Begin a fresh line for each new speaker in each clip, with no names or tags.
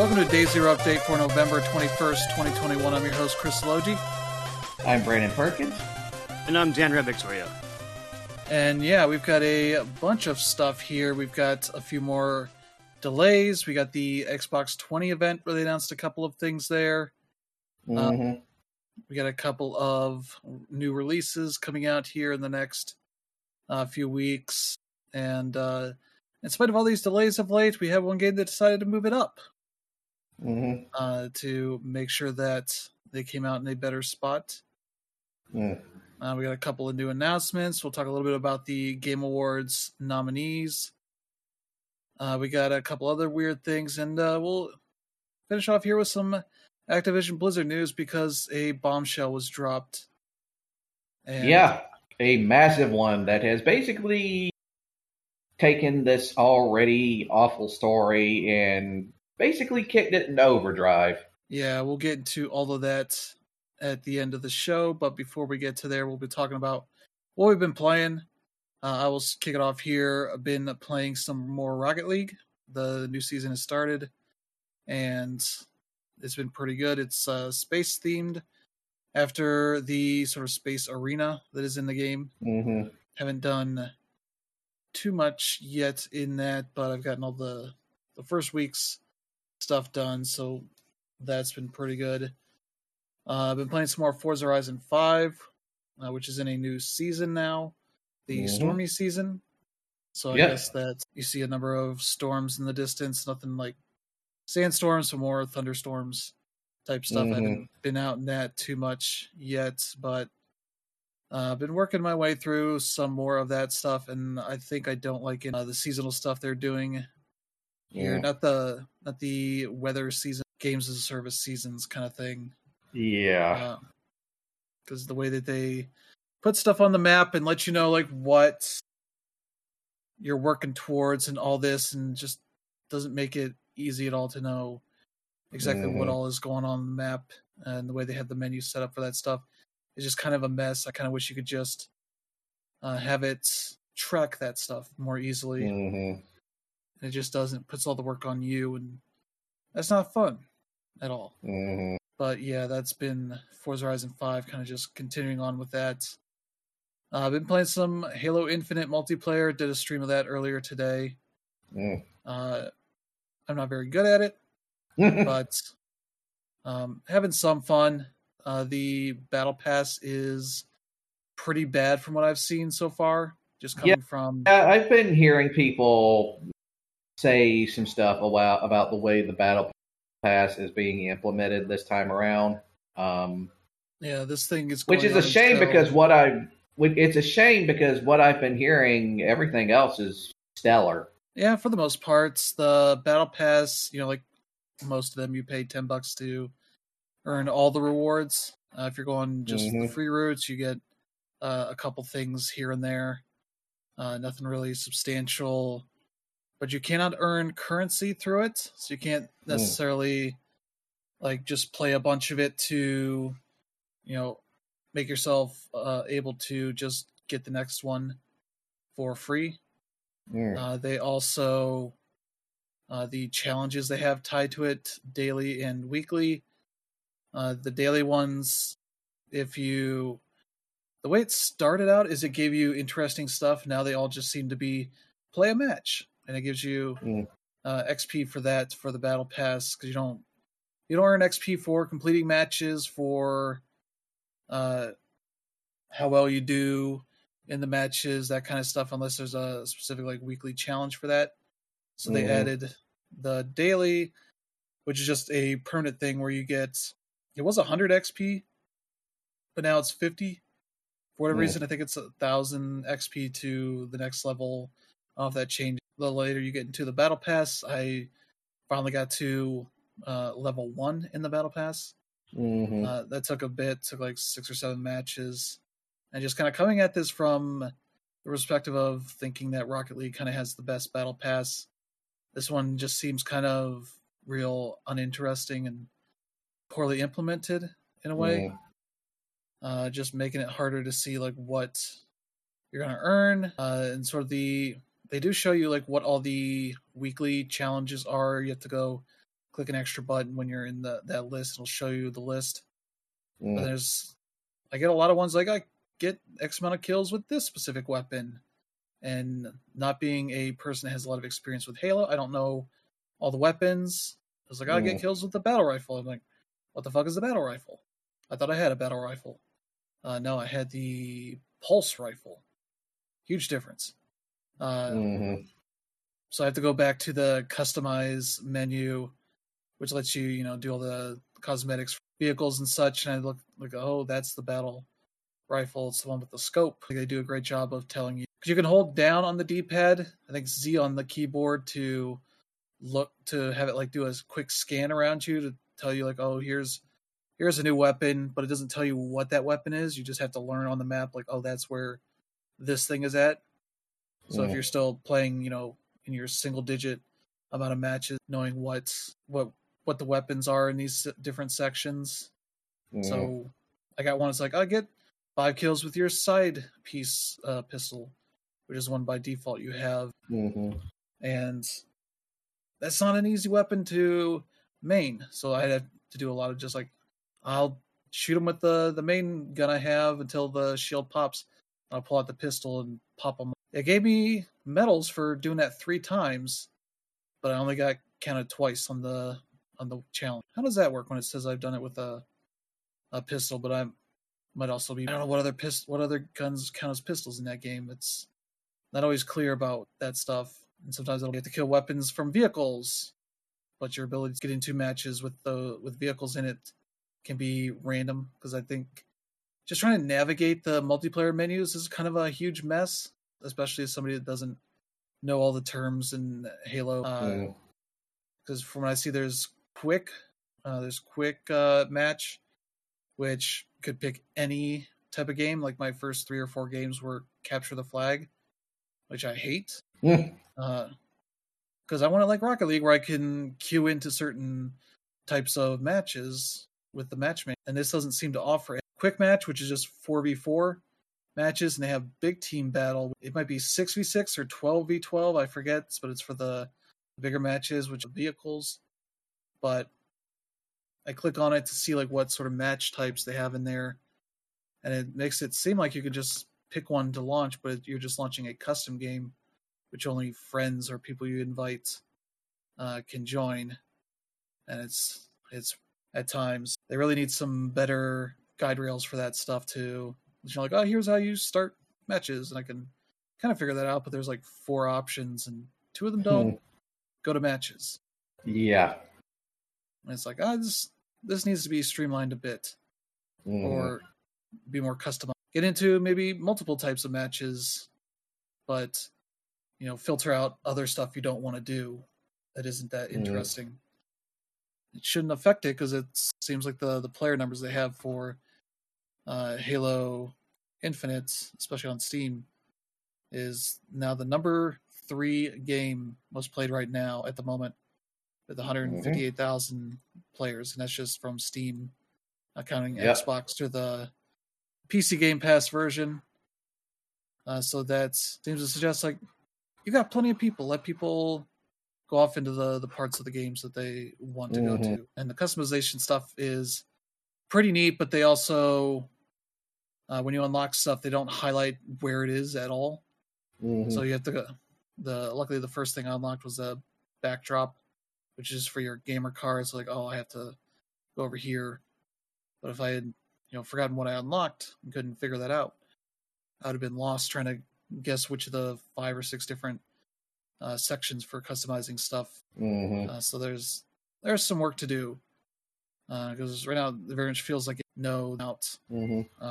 Welcome to Day Zero Update for November 21st, 2021. I'm your host, Chris Logi.
I'm Brandon Perkins.
And I'm Dan Victoria.
And yeah, we've got a bunch of stuff here. We've got a few more delays. We got the Xbox 20 event where they announced a couple of things there.
Mm-hmm.
Uh, we got a couple of new releases coming out here in the next uh, few weeks. And uh, in spite of all these delays of late, we have one game that decided to move it up
mm-hmm.
uh, to make sure that they came out in a better spot.
Mm.
Uh, we got a couple of new announcements. We'll talk a little bit about the Game Awards nominees. Uh, we got a couple other weird things, and uh, we'll finish off here with some Activision Blizzard news because a bombshell was dropped.
And yeah, a massive one that has basically taken this already awful story and basically kicked it into overdrive.
Yeah, we'll get into all of that at the end of the show, but before we get to there, we'll be talking about what we've been playing. Uh, I will kick it off here. I've been playing some more Rocket League. The new season has started, and it's been pretty good. It's uh, space themed after the sort of space arena that is in the game.
Mm-hmm.
Haven't done too much yet in that, but I've gotten all the the first week's stuff done, so that's been pretty good. Uh, I've been playing some more Forza Horizon 5, uh, which is in a new season now, the mm-hmm. stormy season. So I yep. guess that you see a number of storms in the distance, nothing like sandstorms, some more thunderstorms type stuff. Mm-hmm. I haven't been out in that too much yet, but uh, I've been working my way through some more of that stuff, and I think I don't like it, uh, the seasonal stuff they're doing Yeah. Not the not the weather season, games as a service seasons kind of thing.
Yeah,
because uh, the way that they put stuff on the map and let you know like what you're working towards and all this, and just doesn't make it easy at all to know exactly mm-hmm. what all is going on, on the map and the way they have the menu set up for that stuff is just kind of a mess. I kind of wish you could just uh, have it track that stuff more easily.
Mm-hmm.
And it just doesn't puts all the work on you, and that's not fun at all.
Mm-hmm.
But yeah, that's been Forza Horizon Five, kind of just continuing on with that. Uh, I've been playing some Halo Infinite multiplayer. Did a stream of that earlier today.
Mm.
Uh, I'm not very good at it, but um, having some fun. Uh, the battle pass is pretty bad from what I've seen so far. Just coming
yeah,
from,
yeah, I've been hearing people say some stuff about about the way the battle pass is being implemented this time around. Um,
yeah, this thing is,
which is a shame until... because what I, it's a shame because what I've been hearing, everything else is stellar.
Yeah, for the most parts, the battle pass, you know, like most of them, you pay ten bucks to earn all the rewards. Uh, if you're going just mm-hmm. the free routes, you get uh, a couple things here and there. Uh, nothing really substantial, but you cannot earn currency through it, so you can't mm. necessarily mm. like just play a bunch of it to, you know, make yourself uh, able to just get the next one for free.
Mm.
Uh, they also uh, the challenges they have tied to it daily and weekly. Uh, the daily ones, if you the way it started out is it gave you interesting stuff. Now they all just seem to be play a match, and it gives you
mm.
uh, XP for that for the battle pass because you don't you don't earn XP for completing matches for uh, how well you do in the matches, that kind of stuff, unless there's a specific like weekly challenge for that. So they mm-hmm. added the daily, which is just a permanent thing where you get it was 100 XP, but now it's 50. For whatever mm. reason, I think it's a thousand XP to the next level. If that changed. The later you get into the battle pass, I finally got to uh, level one in the battle pass.
Mm-hmm.
Uh, that took a bit, took like six or seven matches and just kind of coming at this from the perspective of thinking that Rocket League kind of has the best battle pass. This one just seems kind of real uninteresting and poorly implemented in a way. Uh, just making it harder to see like what you're gonna earn, uh, and sort of the they do show you like what all the weekly challenges are. You have to go click an extra button when you're in the that list. It'll show you the list. Mm. But there's I get a lot of ones like I get X amount of kills with this specific weapon. And not being a person that has a lot of experience with Halo, I don't know all the weapons. I was like, I get mm. kills with the battle rifle. I'm like, what the fuck is the battle rifle? I thought I had a battle rifle. Uh, no, I had the pulse rifle. Huge difference. Uh, mm-hmm. So I have to go back to the customize menu, which lets you, you know, do all the cosmetics, vehicles and such. And I look like, oh, that's the battle rifle. It's the one with the scope. They do a great job of telling you because you can hold down on the D-pad. I think Z on the keyboard to look to have it like do a quick scan around you to tell you like, oh, here's here's a new weapon, but it doesn't tell you what that weapon is. You just have to learn on the map, like, oh, that's where this thing is at. So if you're still playing, you know, in your single digit amount of matches, knowing what's what what the weapons are in these different sections. So I got one. It's like I get five kills with your side piece uh, pistol, which is one by default you have, mm-hmm. and that's not an easy weapon to main. So I had to do a lot of just like I'll shoot him with the the main gun I have until the shield pops. I'll pull out the pistol and pop them. It gave me medals for doing that three times, but I only got counted twice on the on the challenge. How does that work when it says I've done it with a a pistol, but I might also be I don't know what other pist what other guns count as pistols in that game. It's not always clear about that stuff, and sometimes I'll get to kill weapons from vehicles, but your ability to get into matches with the with vehicles in it can be random because I think just trying to navigate the multiplayer menus is kind of a huge mess, especially as somebody that doesn't know all the terms in Halo. Because uh, from what I see, there's quick, uh, there's quick uh, match, which could pick any type of game. Like my first three or four games were capture the flag, which I hate. Because uh, I want it like Rocket League, where I can queue into certain types of matches with the matchmaking, and this doesn't seem to offer a quick match, which is just four v four matches, and they have big team battle. It might be six v six or twelve v twelve, I forget, but it's for the bigger matches, which are vehicles. But I click on it to see like what sort of match types they have in there, and it makes it seem like you could just pick one to launch, but you're just launching a custom game, which only friends or people you invite uh, can join, and it's it's at times. They really need some better guide rails for that stuff too. Know, like, oh, here's how you start matches, and I can kind of figure that out. But there's like four options, and two of them don't hmm. go to matches.
Yeah,
and it's like, oh, this this needs to be streamlined a bit, mm. or be more customized. Get into maybe multiple types of matches, but you know, filter out other stuff you don't want to do that isn't that mm-hmm. interesting. Mm it shouldn't affect it because it seems like the the player numbers they have for uh, Halo Infinite, especially on Steam, is now the number three game most played right now at the moment with 158,000 mm-hmm. players, and that's just from Steam, accounting yep. Xbox to the PC Game Pass version. Uh, so that seems to suggest like you got plenty of people. Let people go off into the the parts of the games that they want to mm-hmm. go to. And the customization stuff is pretty neat, but they also uh, when you unlock stuff, they don't highlight where it is at all. Mm-hmm. So you have to go. The luckily the first thing I unlocked was a backdrop, which is for your gamer card. So like, oh, I have to go over here. But if I had you know forgotten what I unlocked and couldn't figure that out, I would have been lost trying to guess which of the five or six different uh, sections for customizing stuff. Mm-hmm. Uh, so there's there's some work to do because uh, right now the very much feels like it no out. Mm-hmm.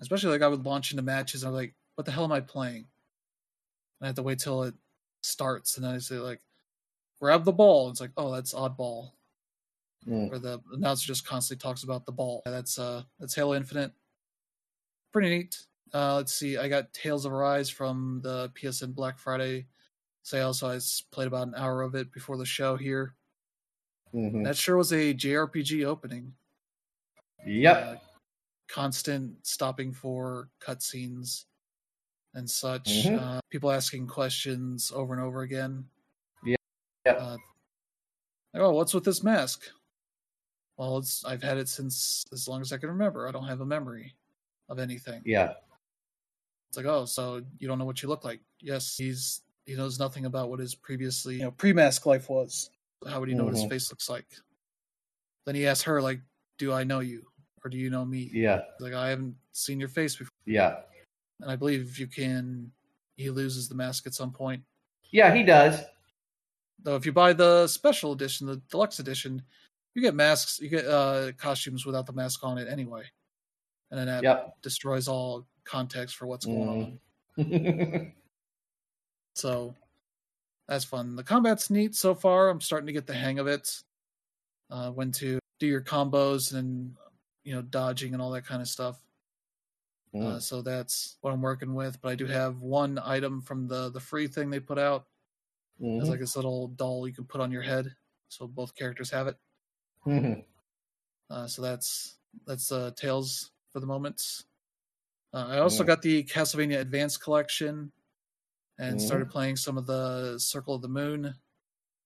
Especially like I would launch into matches and I'm like, what the hell am I playing? And I have to wait till it starts and then I say like, grab the ball. It's like, oh, that's oddball. Mm. Or the announcer just constantly talks about the ball. That's uh that's Halo Infinite. Pretty neat. Uh, let's see. I got Tales of Arise from the PSN Black Friday sale, so I played about an hour of it before the show here. Mm-hmm. That sure was a JRPG opening.
Yep. Uh,
constant stopping for cutscenes and such. Mm-hmm. Uh, people asking questions over and over again.
Yeah. Uh,
Like, oh, what's with this mask? Well, it's I've had it since as long as I can remember. I don't have a memory of anything.
Yeah.
It's like, oh, so you don't know what you look like? Yes, he's he knows nothing about what his previously, you know, pre-mask life was. How would he know mm-hmm. what his mm-hmm. face looks like? Then he asks her, like, "Do I know you, or do you know me?"
Yeah.
Like, I haven't seen your face before.
Yeah.
And I believe you can. He loses the mask at some point.
Yeah, he does.
Though, if you buy the special edition, the deluxe edition, you get masks, you get uh, costumes without the mask on it anyway, and then that yep. destroys all context for what's going mm. on. so that's fun. The combat's neat so far. I'm starting to get the hang of it. Uh, when to do your combos and you know dodging and all that kind of stuff. Mm. Uh, so that's what I'm working with. But I do have one item from the the free thing they put out. Mm-hmm. It's like this little doll you can put on your head, so both characters have it. Mm-hmm. Uh, so that's that's uh, Tales for the moment. Uh, I also got the Castlevania Advance Collection and mm-hmm. started playing some of the Circle of the Moon,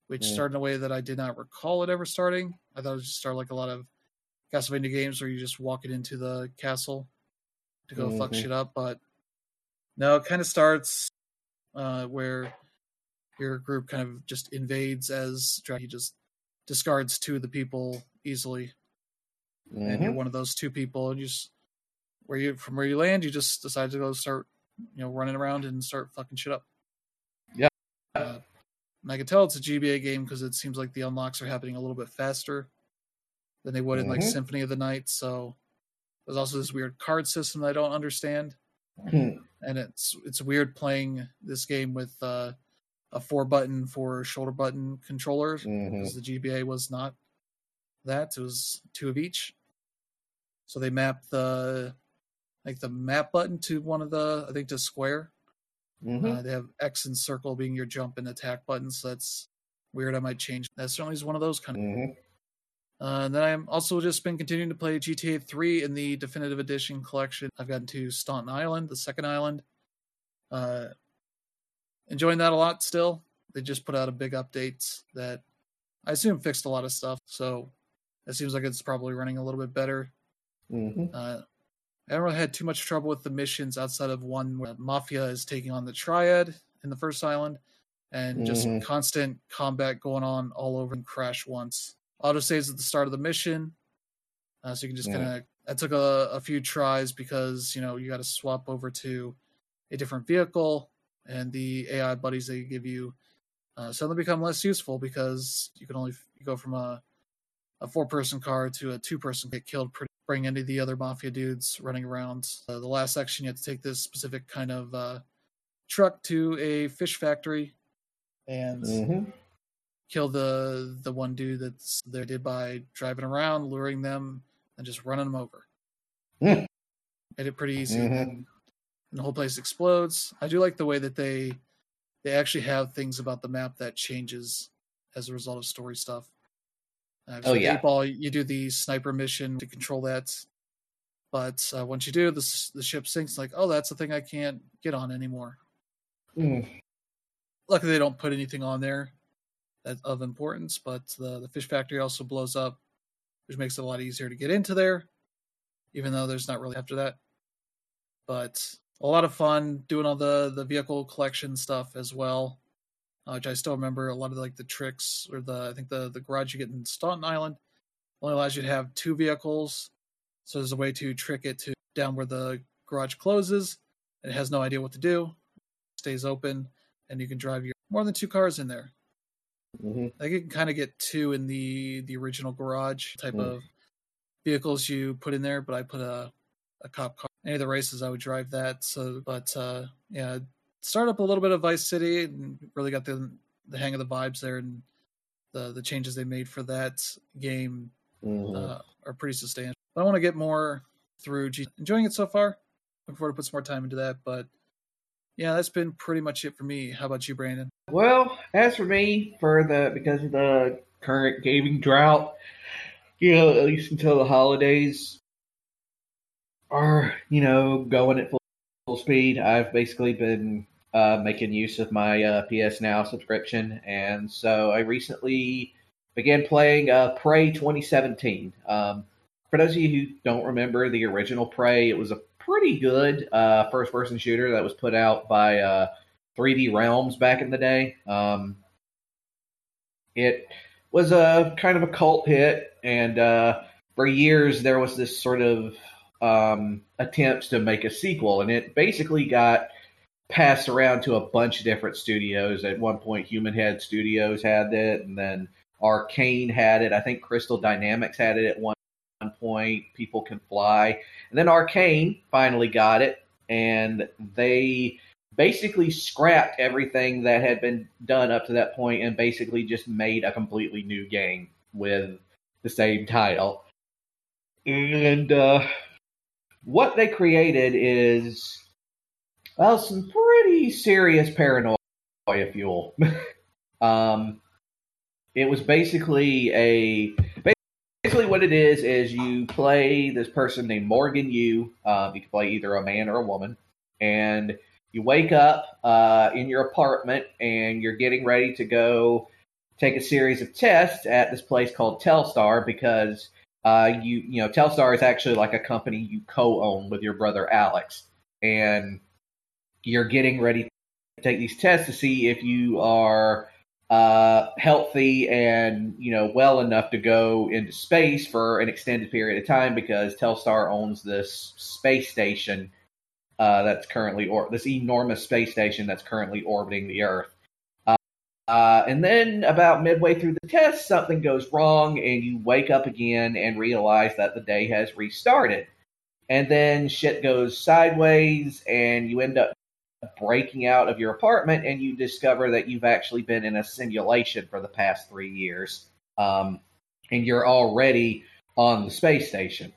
which mm. started in a way that I did not recall it ever starting. I thought it would just start like a lot of Castlevania games where you just walk it into the castle to go mm-hmm. fuck shit up, but no, it kind of starts uh, where your group kind of just invades as He just discards two of the people easily, mm-hmm. and you're mm-hmm. one of those two people, and you just where you from where you land, you just decide to go start, you know, running around and start fucking shit up.
Yeah.
Uh, and I can tell it's a GBA game because it seems like the unlocks are happening a little bit faster than they would mm-hmm. in like mm-hmm. Symphony of the Night. So there's also this weird card system that I don't understand, mm-hmm. and it's it's weird playing this game with uh, a four button for shoulder button controllers mm-hmm. because the GBA was not that. It was two of each. So they mapped the like the map button to one of the I think to square. Mm-hmm. Uh, they have X and circle being your jump and attack buttons. So that's weird. I might change. That certainly is one of those kind of. Mm-hmm. Uh, and then I'm also just been continuing to play GTA 3 in the definitive edition collection. I've gotten to Staunton Island, the second island. Uh, enjoying that a lot still. They just put out a big update that I assume fixed a lot of stuff. So it seems like it's probably running a little bit better. Mm-hmm. Uh, I haven't really had too much trouble with the missions outside of one where Mafia is taking on the Triad in the first island, and just mm-hmm. constant combat going on all over and crash once. Auto saves at the start of the mission, uh, so you can just kind of. I took a, a few tries because you know you got to swap over to a different vehicle, and the AI buddies they give you uh, suddenly become less useful because you can only you go from a a four person car to a two person get killed pretty bring any of the other mafia dudes running around. Uh, the last section, you have to take this specific kind of uh, truck to a fish factory and mm-hmm. Kill the the one dude that's there did by driving around, luring them, and just running them over. Mm. Made it pretty easy. Mm-hmm. And, the whole place explodes. I do like the way that they they actually have things about the map that changes as a result of story stuff. Uh, oh yeah. Ball, you do the sniper mission to control that, but uh, once you do, the the ship sinks. Like, oh, that's the thing I can't get on anymore. Mm. Luckily, they don't put anything on there of importance, but the the fish factory also blows up, which makes it a lot easier to get into there, even though there's not really after that. But a lot of fun doing all the the vehicle collection stuff as well uh, which I still remember a lot of like the tricks or the I think the the garage you get in Staunton Island only allows you to have two vehicles, so there's a way to trick it to down where the garage closes. It has no idea what to do, stays open, and you can drive your more than two cars in there. Mm-hmm. You can kind of get two in the the original garage type mm. of vehicles you put in there, but I put a a cop car. Any of the races, I would drive that. So, but uh, yeah, started up a little bit of Vice City and really got the the hang of the vibes there and the the changes they made for that game mm-hmm. uh, are pretty substantial. But I want to get more through. G- enjoying it so far. Looking forward to put some more time into that. But yeah, that's been pretty much it for me. How about you, Brandon?
Well, as for me, for the because of the current gaming drought, you know, at least until the holidays are, you know, going at full full speed. I've basically been uh, making use of my uh, PS Now subscription, and so I recently began playing uh, Prey 2017. Um, for those of you who don't remember the original Prey, it was a pretty good uh, first person shooter that was put out by uh, 3D Realms back in the day. Um, it was a kind of a cult hit, and uh, for years there was this sort of um, attempts to make a sequel, and it basically got passed around to a bunch of different studios. At one point, Human Head Studios had it, and then Arkane had it. I think Crystal Dynamics had it at one point. People Can Fly, and then Arkane finally got it, and they basically scrapped everything that had been done up to that point and basically just made a completely new game with the same title. And uh, what they created is, well, some pretty serious paranoia fuel. um, it was basically a what it is is you play this person named Morgan Yu. Um, you can play either a man or a woman, and you wake up uh, in your apartment and you're getting ready to go take a series of tests at this place called TranStar because uh, you you know TranStar is actually like a company you co-own with your brother Alex, and you're getting ready to take these tests to see if you are uh, healthy and you know well enough to go into space for an extended period of time because TranStar owns this space station uh, that's currently or this enormous space station that's currently orbiting the Earth. Uh, and then about midway through the test, something goes wrong, and you wake up again and realize that the day has restarted. And then shit goes sideways, and you end up breaking out of your apartment, and you discover that you've actually been in a simulation for the past three years. Um, and you're already on the space station.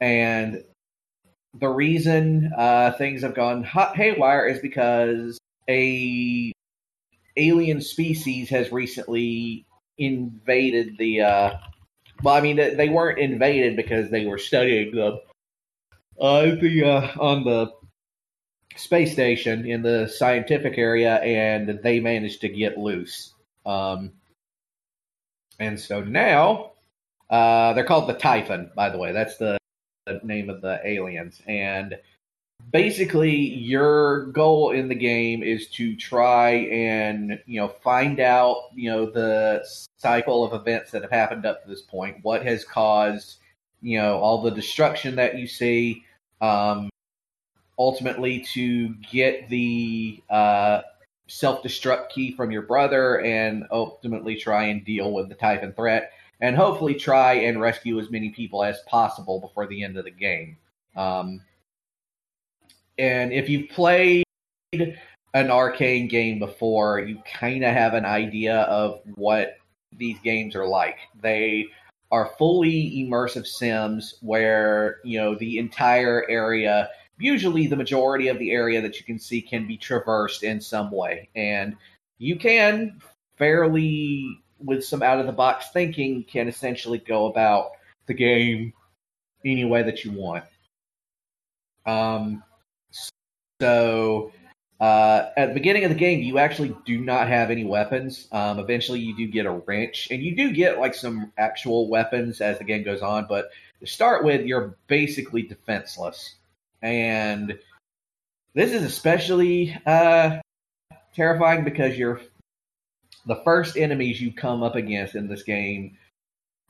And the reason uh, things have gone hot haywire is because a alien species has recently invaded the. Uh, well, I mean, they weren't invaded because they were studying them. Uh, the uh, on the space station in the scientific area, and they managed to get loose. Um, and so now uh, they're called the Typhon. By the way, that's the name of the aliens. And basically your goal in the game is to try and you know find out you know the cycle of events that have happened up to this point what has caused you know all the destruction that you see um ultimately to get the uh self-destruct key from your brother and ultimately try and deal with the typhon threat and hopefully try and rescue as many people as possible before the end of the game um and if you've played an Arkane game before, you kind of have an idea of what these games are like. They are fully immersive sims where, you know, the entire area, usually the majority of the area that you can see can be traversed in some way. And you can fairly, with some out of the box thinking, can essentially go about the game any way that you want. Um, so uh, at the beginning of the game, you actually do not have any weapons. Um, eventually, you do get a wrench, and you do get like some actual weapons as the game goes on. But to start with, you're basically defenseless, and this is especially uh, terrifying because you're the first enemies you come up against in this game.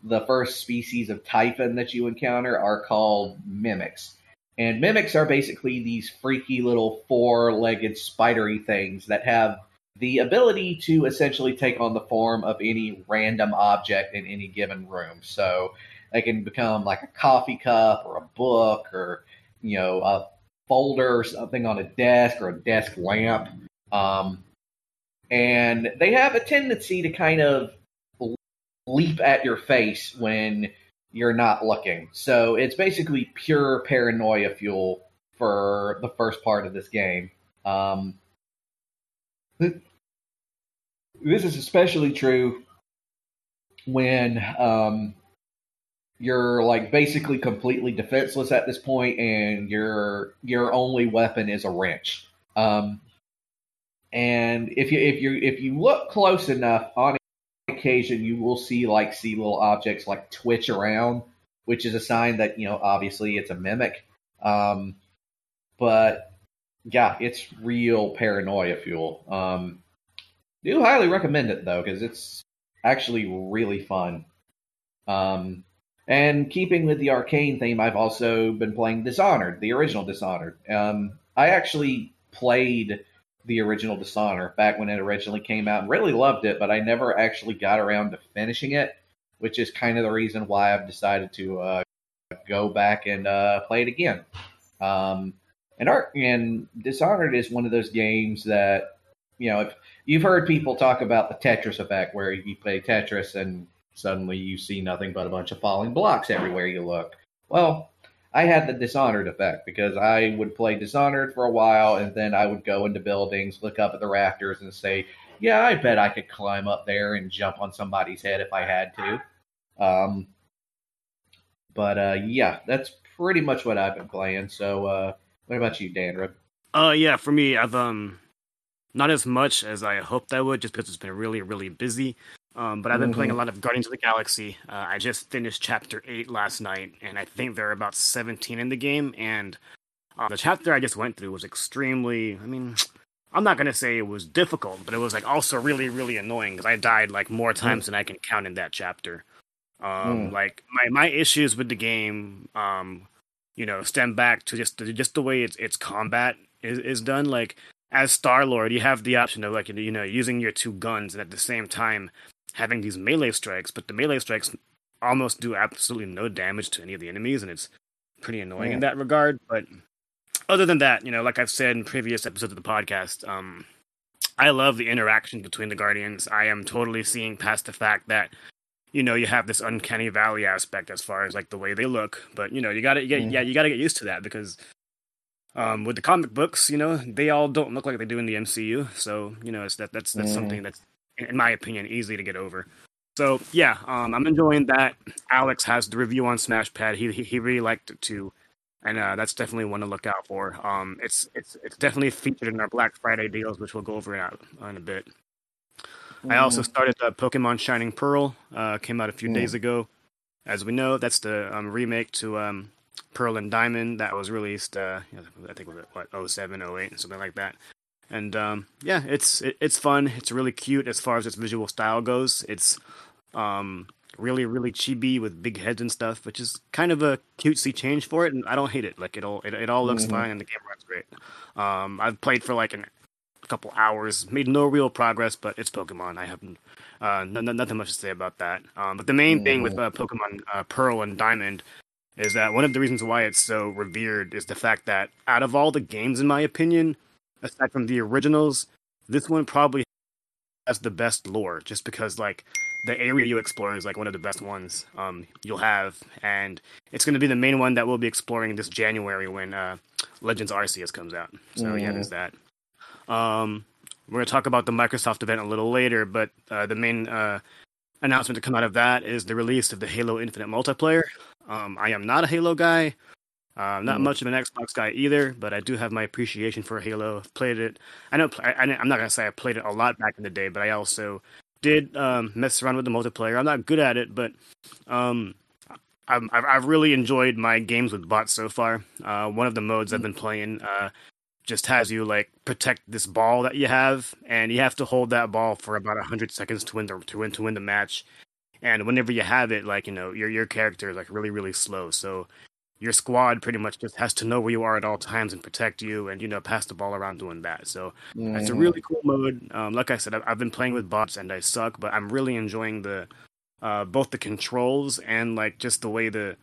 The first species of typhon that you encounter are called mimics and mimics are basically these freaky little four legged spidery things that have the ability to essentially take on the form of any random object in any given room. So they can become like a coffee cup or a book or, you know, a folder or something on a desk or a desk lamp. Um, and they have a tendency to kind of leap at your face when you're not looking. So it's basically pure paranoia fuel for the first part of this game. Um, this is especially true when um, you're like basically completely defenseless at this point, and your your only weapon is a wrench. Um, and if you if you if you look close enough on occasion you will see like see little objects like twitch around, which is a sign that you know obviously it's a mimic. Um, but yeah, it's real paranoia fuel. Um, do highly recommend it though because it's actually really fun. Um, and keeping with the Arkane theme, I've also been playing Dishonored, the original Dishonored. Um, I actually played the original Dishonored back when it originally came out and really loved it, but I never actually got around to finishing it, which is kind of the reason why I've decided to uh, go back and uh, play it again. Um, and art and Dishonored is one of those games that you know if you've heard people talk about the Tetris effect, where you play Tetris and suddenly you see nothing but a bunch of falling blocks everywhere you look. Well, I had the Dishonored effect because I would play Dishonored for a while and then I would go into buildings, look up at the rafters, and say, Yeah, I bet I could climb up there and jump on somebody's head if I had to. Um, but uh, yeah, that's pretty much what I've been playing. So, uh, what about you, Dandra?
Uh, yeah, for me, I've um, not as much as I hoped I would, just because it's been really, really busy. Um, but I've been mm-hmm. playing a mm-hmm. lot of Guardians of the Galaxy. Uh, I just finished chapter eight last night, and I think there are about seventeen in the game. And uh, the chapter I just went through was extremely. I mean, I'm not gonna say it was difficult, but it was like also really, really annoying because I died like more mm. times mm. than I can count in that chapter. Um, mm. Like my my issues with the game, um, you know, stem back to just the, just the way its its combat is is done. Like as Star Lord, you have the option of like you know using your two guns and at the same time having these melee strikes, but the melee strikes almost do absolutely no damage to any of the enemies, and it's pretty annoying yeah. in that regard. But other than that, you know, like I've said in previous episodes of the podcast, um, I love the interaction between the Guardians. I am totally seeing past the fact that you know you have this uncanny valley aspect as far as like the way they look, but you know you got to get yeah you got to get used to that because um, with the comic books, you know, they all don't look like they do in the MCU. So you know, it's that that's that's mm. something that's in my opinion, easy to get over. So yeah, um, I'm enjoying that. Alex has the review on Smashpad. He he, he really liked it too, and uh, that's definitely one to look out for. Um, it's it's it's definitely featured in our Black Friday deals, which we'll go over in, in a bit. Mm. I also started uh, Pokemon Shining Pearl. Uh, came out a few mm. days ago. As we know, that's the um, remake to um, Pearl and Diamond that was released. Uh, I think it was what 07, 08, something like that and um, yeah, it's it, it's fun. It's really cute as far as its visual style goes. It's um, really really chibi with big heads and stuff, which is kind of a cutesy change for it, and I don't hate it. Like it all it, it all looks mm-hmm. fine and the game runs great. Um, I've played for like an, a couple hours, made no real progress, but it's Pokemon. I haven't uh, nothing much to say about that. Um, but the main mm-hmm. thing with uh, Pokemon uh, Pearl and Diamond is that one of the reasons why it's so revered is the fact that out of all the games, in my opinion, aside from the originals, this one probably has the best lore, just because like the area you explore is like one of the best ones um, you'll have, and it's going to be the main one that we'll be exploring this January when uh, Legends Arceus comes out. So mm. yeah, there's that. Um, we're going to talk about the Microsoft event a little later, but uh, the main uh, announcement to come out of that is the release of the Halo Infinite multiplayer. Um, I am not a Halo guy. Uh, not mm. much of an Xbox guy either, but I do have my appreciation for Halo. I've played it. I know I, am not gonna say I played it a lot back in the day, but I also did um, mess around with the multiplayer. I'm not good at it, but um, I've, I've really enjoyed my games with bots so far. Uh, one of the modes I've been playing uh, just has you like protect this ball that you have, and you have to hold that ball for about hundred seconds to win the to win to win the match. And whenever you have it, like you know, your your character is like really really slow, so your squad pretty much just has to know where you are at all times and protect you and you know pass the ball around doing that. So mm. it's a really cool mode. Um, like i said I've, I've, been playing with bots and i suck but i'm really enjoying the uh, both the controls and like just the way the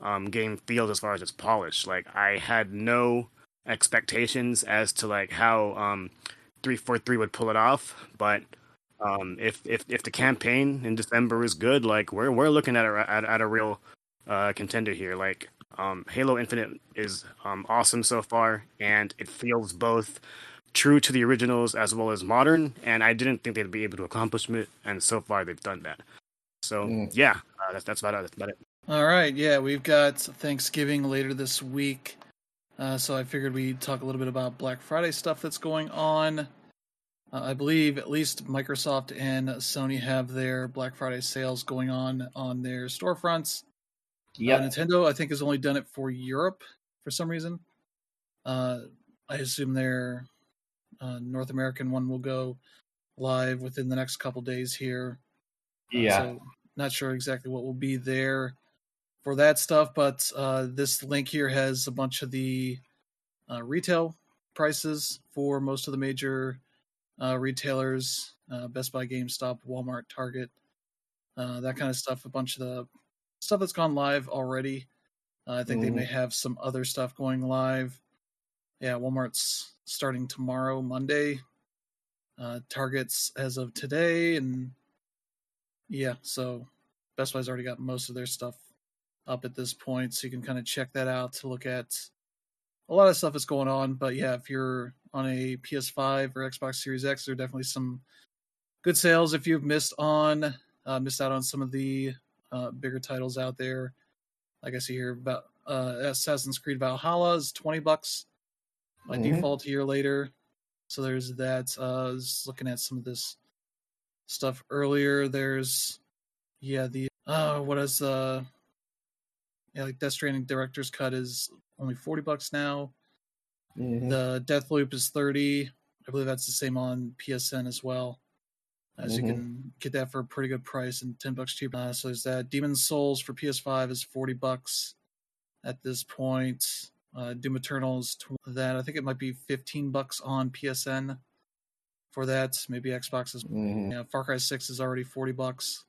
um, game feels as far as its polish like i had no expectations as to like how um, 343 would pull it off but um, if if if the campaign in december is good like we're we're looking at a at, at a real uh, contender here. Like um, Halo Infinite is um, awesome so far, and it feels both true to the originals as well as modern. And I didn't think they'd be able to accomplish it, and so far they've done that. So mm. yeah, uh, that's that's about it. That's about it.
All right, yeah, we've got Thanksgiving later this week, uh, so I figured we'd talk a little bit about Black Friday stuff that's going on. uh, I believe at least Microsoft and Sony have their Black Friday sales going on on their storefronts. Yeah, uh, Nintendo I think has only done it for Europe for some reason. Uh, I assume their uh, North American one will go live within the next couple days here.
Uh, yeah, so
not sure exactly what will be there for that stuff, but uh, this link here has a bunch of the retail prices for most of the major uh, retailers, uh, Best Buy, GameStop, Walmart, Target, uh, that kind of stuff. A bunch of the stuff that's gone live already. Uh, I think mm. they may mm-hmm. have some other stuff going live. Yeah, Walmart's starting tomorrow, Monday. Uh, Target's as of today, and yeah, so Best Buy's already got most of their stuff up at this point, so you can kind of check that out to look at a lot of stuff is going on. But yeah, if you're on a PS5 or Xbox Series X, there are definitely some good sales. If you've missed on uh, missed out on some of the uh, bigger titles out there, like I see here about uh, Assassin's Creed Valhalla is twenty bucks by mm-hmm. default a year later. So there's that. Uh, I was looking at some of this stuff earlier. There's yeah the uh what is uh yeah like Death Stranding director's cut is only 40 bucks now. Mm-hmm. The Deathloop is 30. I believe that's the same on PSN as well. As mm-hmm. you can get that for a pretty good price and 10 bucks cheaper. Uh, so there's that. Demon's Souls for PS5 is 40 bucks at this point. Uh, Doom Eternals that I think it might be 15 bucks on PSN for that. Maybe Xbox is. Mm-hmm. Yeah, Far Cry 6 is already 40 bucks.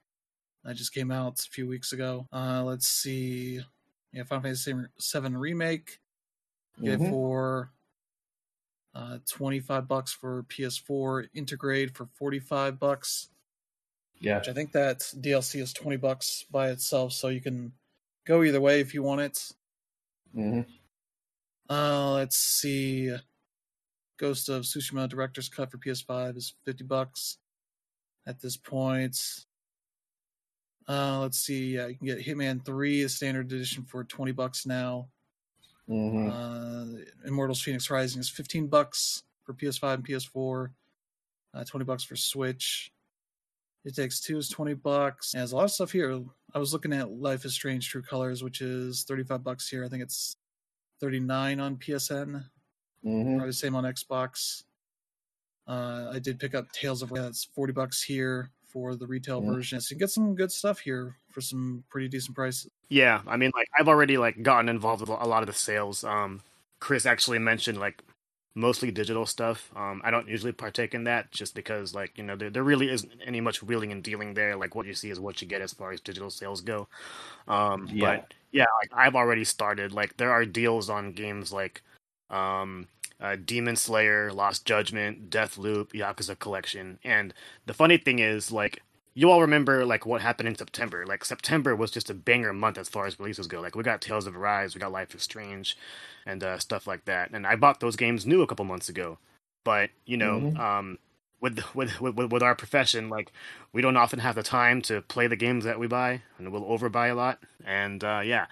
That just came out a few weeks ago. Uh, let's see yeah, Final Fantasy Seven remake. Get mm-hmm. for uh, twenty five bucks for PS4. Intergrade for forty five bucks.
Yeah,
which I think that DLC is twenty bucks by itself, so you can go either way if you want it.
Mm-hmm.
Uh, let's see. Ghost of Tsushima Director's Cut for PS5 is fifty bucks at this point. Uh, let's see. Yeah, you can get Hitman Three, the standard edition, for twenty bucks now.
Mm-hmm.
Uh, Immortals: Phoenix Rising is fifteen bucks for PS5 and PS4. Uh, twenty bucks for Switch. It Takes Two is twenty bucks. And there's a lot of stuff here. I was looking at Life is Strange: True Colors, which is thirty-five bucks here. I think it's thirty-nine on PSN.
Mm-hmm.
Probably the same on Xbox. Uh, I did pick up Tales of. Yeah, that's forty bucks here for the retail yeah. version. So you get some good stuff here for some pretty decent prices.
Yeah, I mean, like I've already like gotten involved with a lot of the sales. Um, Chris actually mentioned like mostly digital stuff. Um, I don't usually partake in that just because like you know there, there really isn't any much wheeling and dealing there. Like what you see is what you get as far as digital sales go. Um, yeah. But yeah, like I've already started. Like there are deals on games like um, uh, Demon Slayer, Lost Judgment, Death Loop, Yakuza Collection. And the funny thing is, like, you all remember like what happened in September. Like September was just a banger month as far as releases go. Like we got Tales of Arise, we got Life is Strange, and uh, stuff like that. And I bought those games new a couple months ago. But you know, mm-hmm. um, with, with with with our profession, like we don't often have the time to play the games that we buy, and we'll overbuy a lot. And uh, yeah,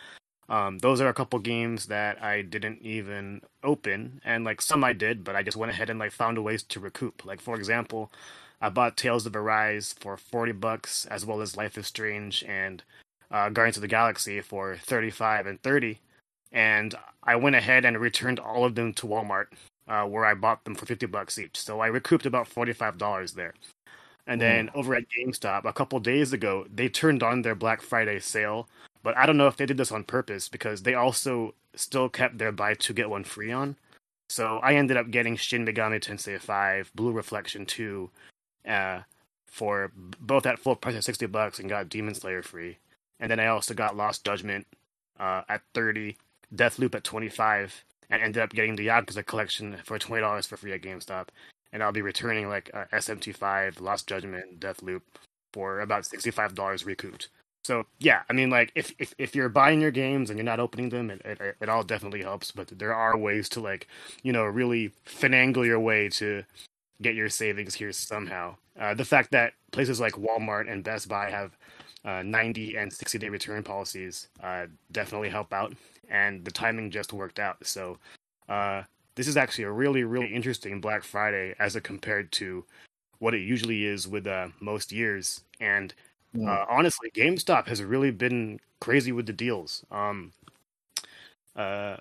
um, those are a couple games that I didn't even open, and like some I did, but I just went ahead and like found a ways to recoup. Like for example, I bought Tales of Arise for forty bucks, as well as Life is Strange and uh, Guardians of the Galaxy for thirty-five and thirty, and I went ahead and returned all of them to Walmart, uh, where I bought them for fifty bucks each. So I recouped about forty-five dollars there. And then mm. over at GameStop, a couple days ago, they turned on their Black Friday sale but I don't know if they did this on purpose because they also still kept their buy two get one free on. So I ended up getting Shin Megami Tensei 5, Blue Reflection 2, uh, for both at full price of 60 bucks and got Demon Slayer free. And then I also got Lost Judgment uh, at 30, Death Loop at 25, and ended up getting the Yakuza collection for $20 for free at GameStop. And I'll be returning like uh, SMT5, Lost Judgment, Death Loop for about $65 recouped. So yeah, I mean, like if, if if you're buying your games and you're not opening them, it, it, it all definitely helps. But there are ways to like you know really finagle your way to get your savings here somehow. Uh, the fact that places like Walmart and Best Buy have uh, 90 and 60 day return policies uh, definitely help out, and the timing just worked out. So uh, this is actually a really, really interesting Black Friday as it compared to what it usually is with uh, most years. And mm. uh, honestly, GameStop has really been crazy with the deals. Um, uh,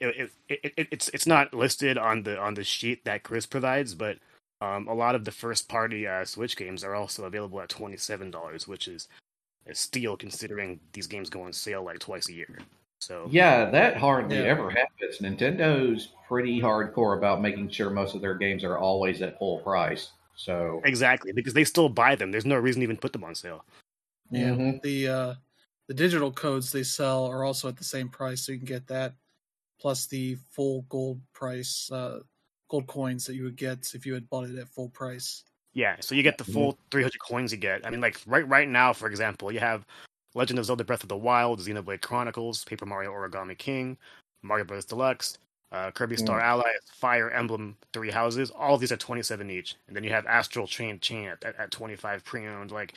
it, it, it, it's it's not listed on the on the sheet that Chris provides, but um, a lot of the first party uh, Switch games are also available at twenty seven dollars, which is a steal considering these games go on sale like twice a year. So
yeah, that hardly yeah. ever happens. Nintendo's pretty hardcore about making sure most of their games are always at full price. So
exactly because they still buy them. There's no reason to even put them on sale.
Yeah, mm-hmm. the uh, the digital codes they sell are also at the same price, so you can get that plus the full gold price, uh, gold coins that you would get if you had bought it at full price.
Yeah, so you get the full mm-hmm. 300 coins you get. I mean, like right right now, for example, you have Legend of Zelda Breath of the Wild, Xenoblade Chronicles, Paper Mario Origami King, Mario Bros. Deluxe, uh, Kirby Star yeah. Allies, Fire Emblem Three Houses. All of these are 27 each. And then you have Astral Chain Chain at, at, at 25 pre-owned. Like,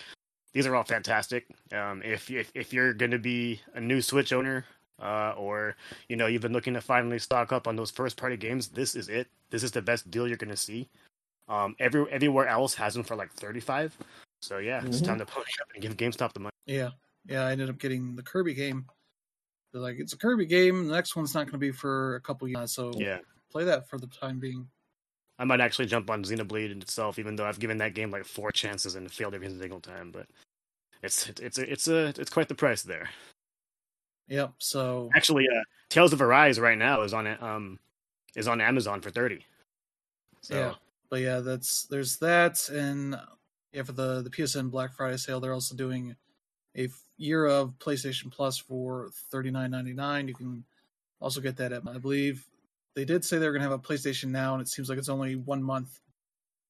these are all fantastic. Um, if, if, if you're going to be a new Switch owner, uh, or you know you've been looking to finally stock up on those first party games, this is it. This is the best deal you're going to see. Um, every everywhere else has them for like 35. So yeah, mm-hmm. it's time to push up and give GameStop the money.
Yeah, yeah, I ended up getting the Kirby game. They're like, it's a Kirby game. The next one's not going to be for a couple years, so
yeah,
play that for the time being.
I might actually jump on Xenoblade in itself, even though I've given that game like four chances and failed every single time. But it's it's a, it's a it's quite the price there.
Yep. So
actually, uh, Tales of Arise right now is on it. Um, is on Amazon for thirty.
So. Yeah, but yeah, that's there's that, and yeah, for the the PSN Black Friday sale, they're also doing a year of PlayStation Plus for thirty nine ninety nine. You can also get that at I believe they did say they were going to have a PlayStation Now, and it seems like it's only one month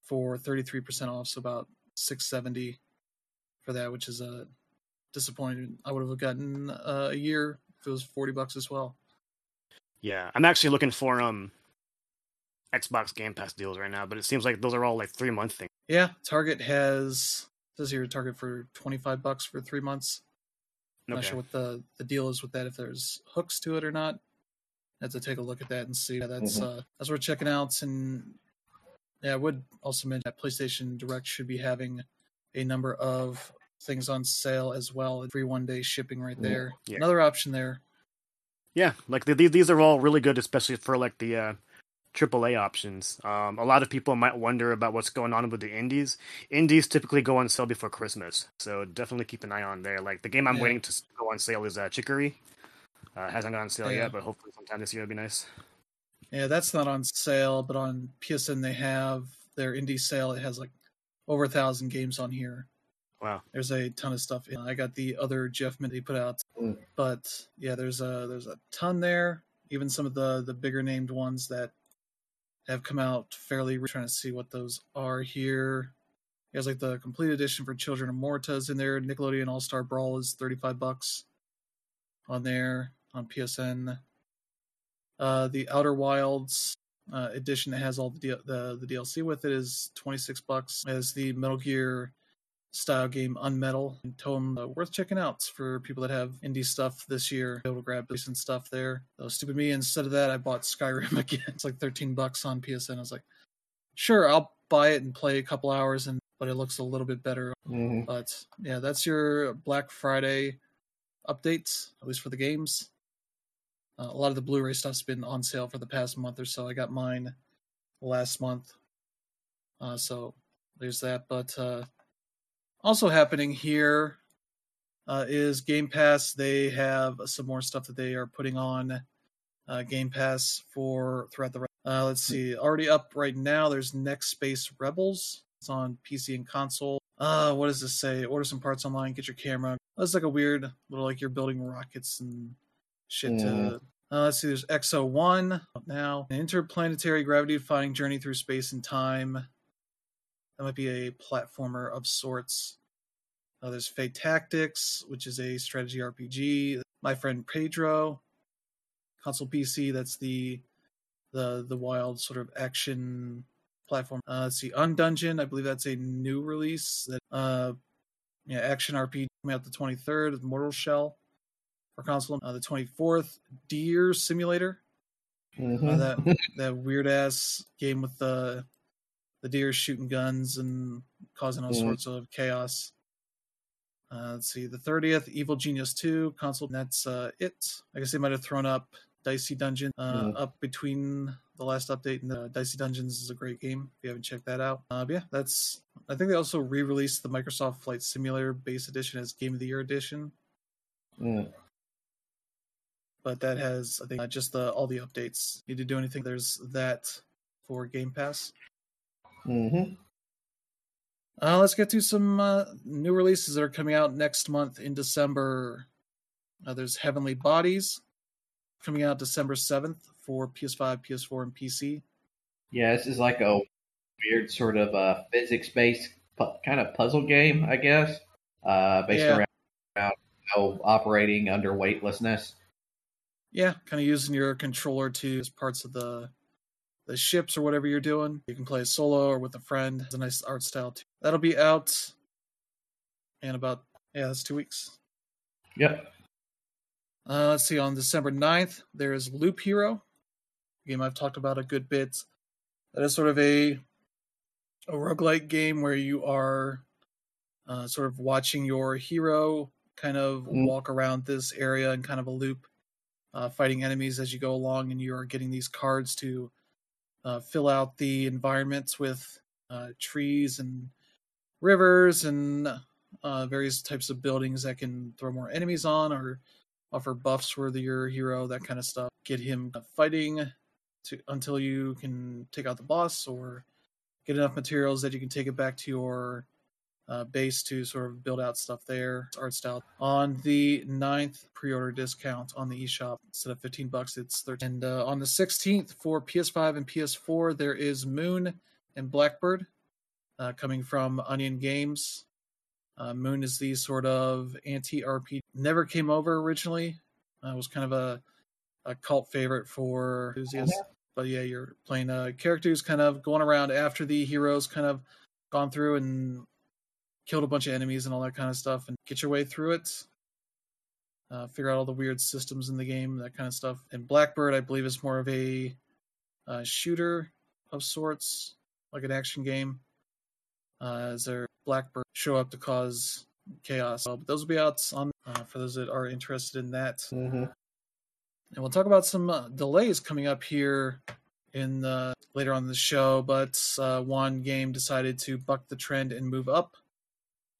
for thirty three percent off, so about six seventy for that, which is a uh, disappointing. I would have gotten uh, a year if it was forty bucks as well.
Yeah, I'm actually looking for um Xbox Game Pass deals right now, but it seems like those are all like three month things.
Yeah, Target has says here Target for twenty five bucks for three months. I'm okay. not sure what the the deal is with that. If there's hooks to it or not, I have to take a look at that and see. Yeah, that's mm-hmm. uh, that's worth checking out. And yeah, I would also mention that PlayStation Direct should be having a number of things on sale as well. Free one day shipping right there. Yeah. Another option there.
Yeah, like the, these are all really good, especially for like the uh, AAA options. Um, a lot of people might wonder about what's going on with the indies. Indies typically go on sale before Christmas, so definitely keep an eye on there. Like the game I'm yeah. waiting to go on sale is uh, Chicory. Uh, hasn't gone on sale yeah. yet, but hopefully sometime this year would be nice.
Yeah, that's not on sale, but on PSN they have their indie sale. It has like over a thousand games on here.
Wow,
there's a ton of stuff. I got the other Jeff Mint he put out, mm. but yeah, there's a there's a ton there. Even some of the the bigger named ones that have come out fairly. We're trying to see what those are here. He has like the complete edition for Children of Morta's in there. Nickelodeon All Star Brawl is thirty five bucks on there on PSN. Uh, the Outer Wilds uh, edition that has all the, the the DLC with it is twenty six bucks. As the Metal Gear style game Unmetal and Tome uh, worth checking out for people that have indie stuff this year. Be able to grab decent stuff there. Though stupid me, instead of that, I bought Skyrim again. It's like 13 bucks on PSN. I was like, sure, I'll buy it and play a couple hours, and but it looks a little bit better. Mm-hmm. But yeah, that's your Black Friday updates, at least for the games. Uh, a lot of the Blu-ray stuff's been on sale for the past month or so. I got mine last month, uh, so there's that. But uh, also happening here uh, is Game Pass. They have some more stuff that they are putting on uh, Game Pass for throughout the. Uh, let's see, already up right now. There's Next Space Rebels. It's on PC and console. Uh, what does this say? Order some parts online. Get your camera. That's like a weird little like you're building rockets and shit. Mm. To, uh, let's see. There's EXO One now. An interplanetary gravity-defying journey through space and time. That might be a platformer of sorts. Uh, there's Fate Tactics, which is a strategy RPG. My friend Pedro, console PC. That's the the the wild sort of action platform. Uh, let's see, Undungeon. I believe that's a new release. That uh, yeah, action RPG coming out the 23rd with Mortal Shell for console. Uh, the 24th, Deer Simulator. Mm-hmm. Uh, that that weird ass game with the the deer shooting guns and causing all mm-hmm. sorts of chaos. Uh, let's see, the thirtieth, Evil Genius Two console. That's uh, it. I guess they might have thrown up Dicey Dungeon uh, mm. up between the last update and the Dicey Dungeons is a great game if you haven't checked that out. Uh, yeah, that's. I think they also re-released the Microsoft Flight Simulator base edition as Game of the Year edition. Mm. But that has, I think, uh, just the all the updates. Need to do anything? There's that for Game Pass.
Mm-hmm.
Uh, let's get to some uh, new releases that are coming out next month in December. Uh, there's Heavenly Bodies coming out December 7th for PS5, PS4, and PC.
Yeah, this is like a weird sort of uh, physics based pu- kind of puzzle game, I guess, uh, based yeah. around, around you know, operating under weightlessness.
Yeah, kind of using your controller to use parts of the the ships or whatever you're doing. You can play solo or with a friend. It's a nice art style too. That'll be out in about yeah, that's two weeks.
Yep.
Uh, let's see, on December 9th, there is Loop Hero, a game I've talked about a good bit. That is sort of a a roguelike game where you are uh, sort of watching your hero kind of mm. walk around this area in kind of a loop, uh, fighting enemies as you go along, and you are getting these cards to uh, fill out the environments with uh, trees and rivers and uh, various types of buildings that can throw more enemies on or offer buffs for your hero, that kind of stuff. Get him fighting to until you can take out the boss, or get enough materials that you can take it back to your uh, base to sort of build out stuff there. Art style on the 9th pre-order discount on the eShop instead of 15 bucks, it's 13. And uh, on the 16th for PS5 and PS4, there is Moon and Blackbird uh, coming from Onion Games. Uh, Moon is the sort of anti RPG. Never came over originally. Uh, was kind of a, a cult favorite for enthusiasts. But yeah, you're playing a character who's kind of going around after the heroes kind of gone through and killed a bunch of enemies and all that kind of stuff, and get your way through it. Uh, figure out all the weird systems in the game, that kind of stuff. And Blackbird, I believe, is more of a uh, shooter of sorts, like an action game. Uh, as their Blackbird show up to cause chaos. So, those will be out on uh, for those that are interested in that.
Mm-hmm.
And we'll talk about some uh, delays coming up here in the, later on the show. But uh, one game decided to buck the trend and move up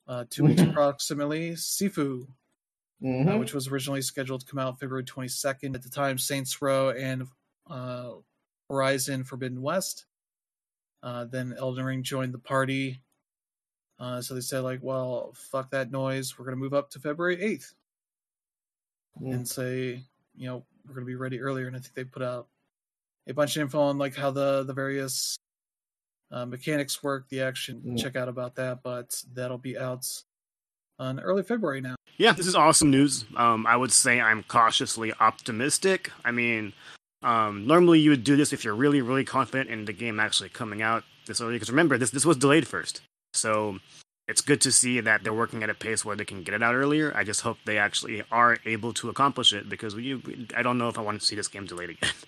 uh, two weeks mm-hmm. approximately. Sifu, uh, mm-hmm. which was originally scheduled to come out February 22nd. At the time, Saints Row and uh, Horizon Forbidden West. Uh then Elden Ring joined the party uh, so they said like, well, fuck that noise. We're gonna move up to February eighth, mm. and say, you know, we're gonna be ready earlier. And I think they put out a bunch of info on like how the the various uh, mechanics work, the action. Mm. Check out about that, but that'll be out on early February now.
Yeah, this is awesome news. Um, I would say I'm cautiously optimistic. I mean, um, normally you would do this if you're really, really confident in the game actually coming out this early. Because remember, this this was delayed first. So it's good to see that they're working at a pace where they can get it out earlier. I just hope they actually are able to accomplish it because we, I don't know if I want to see this game delayed again.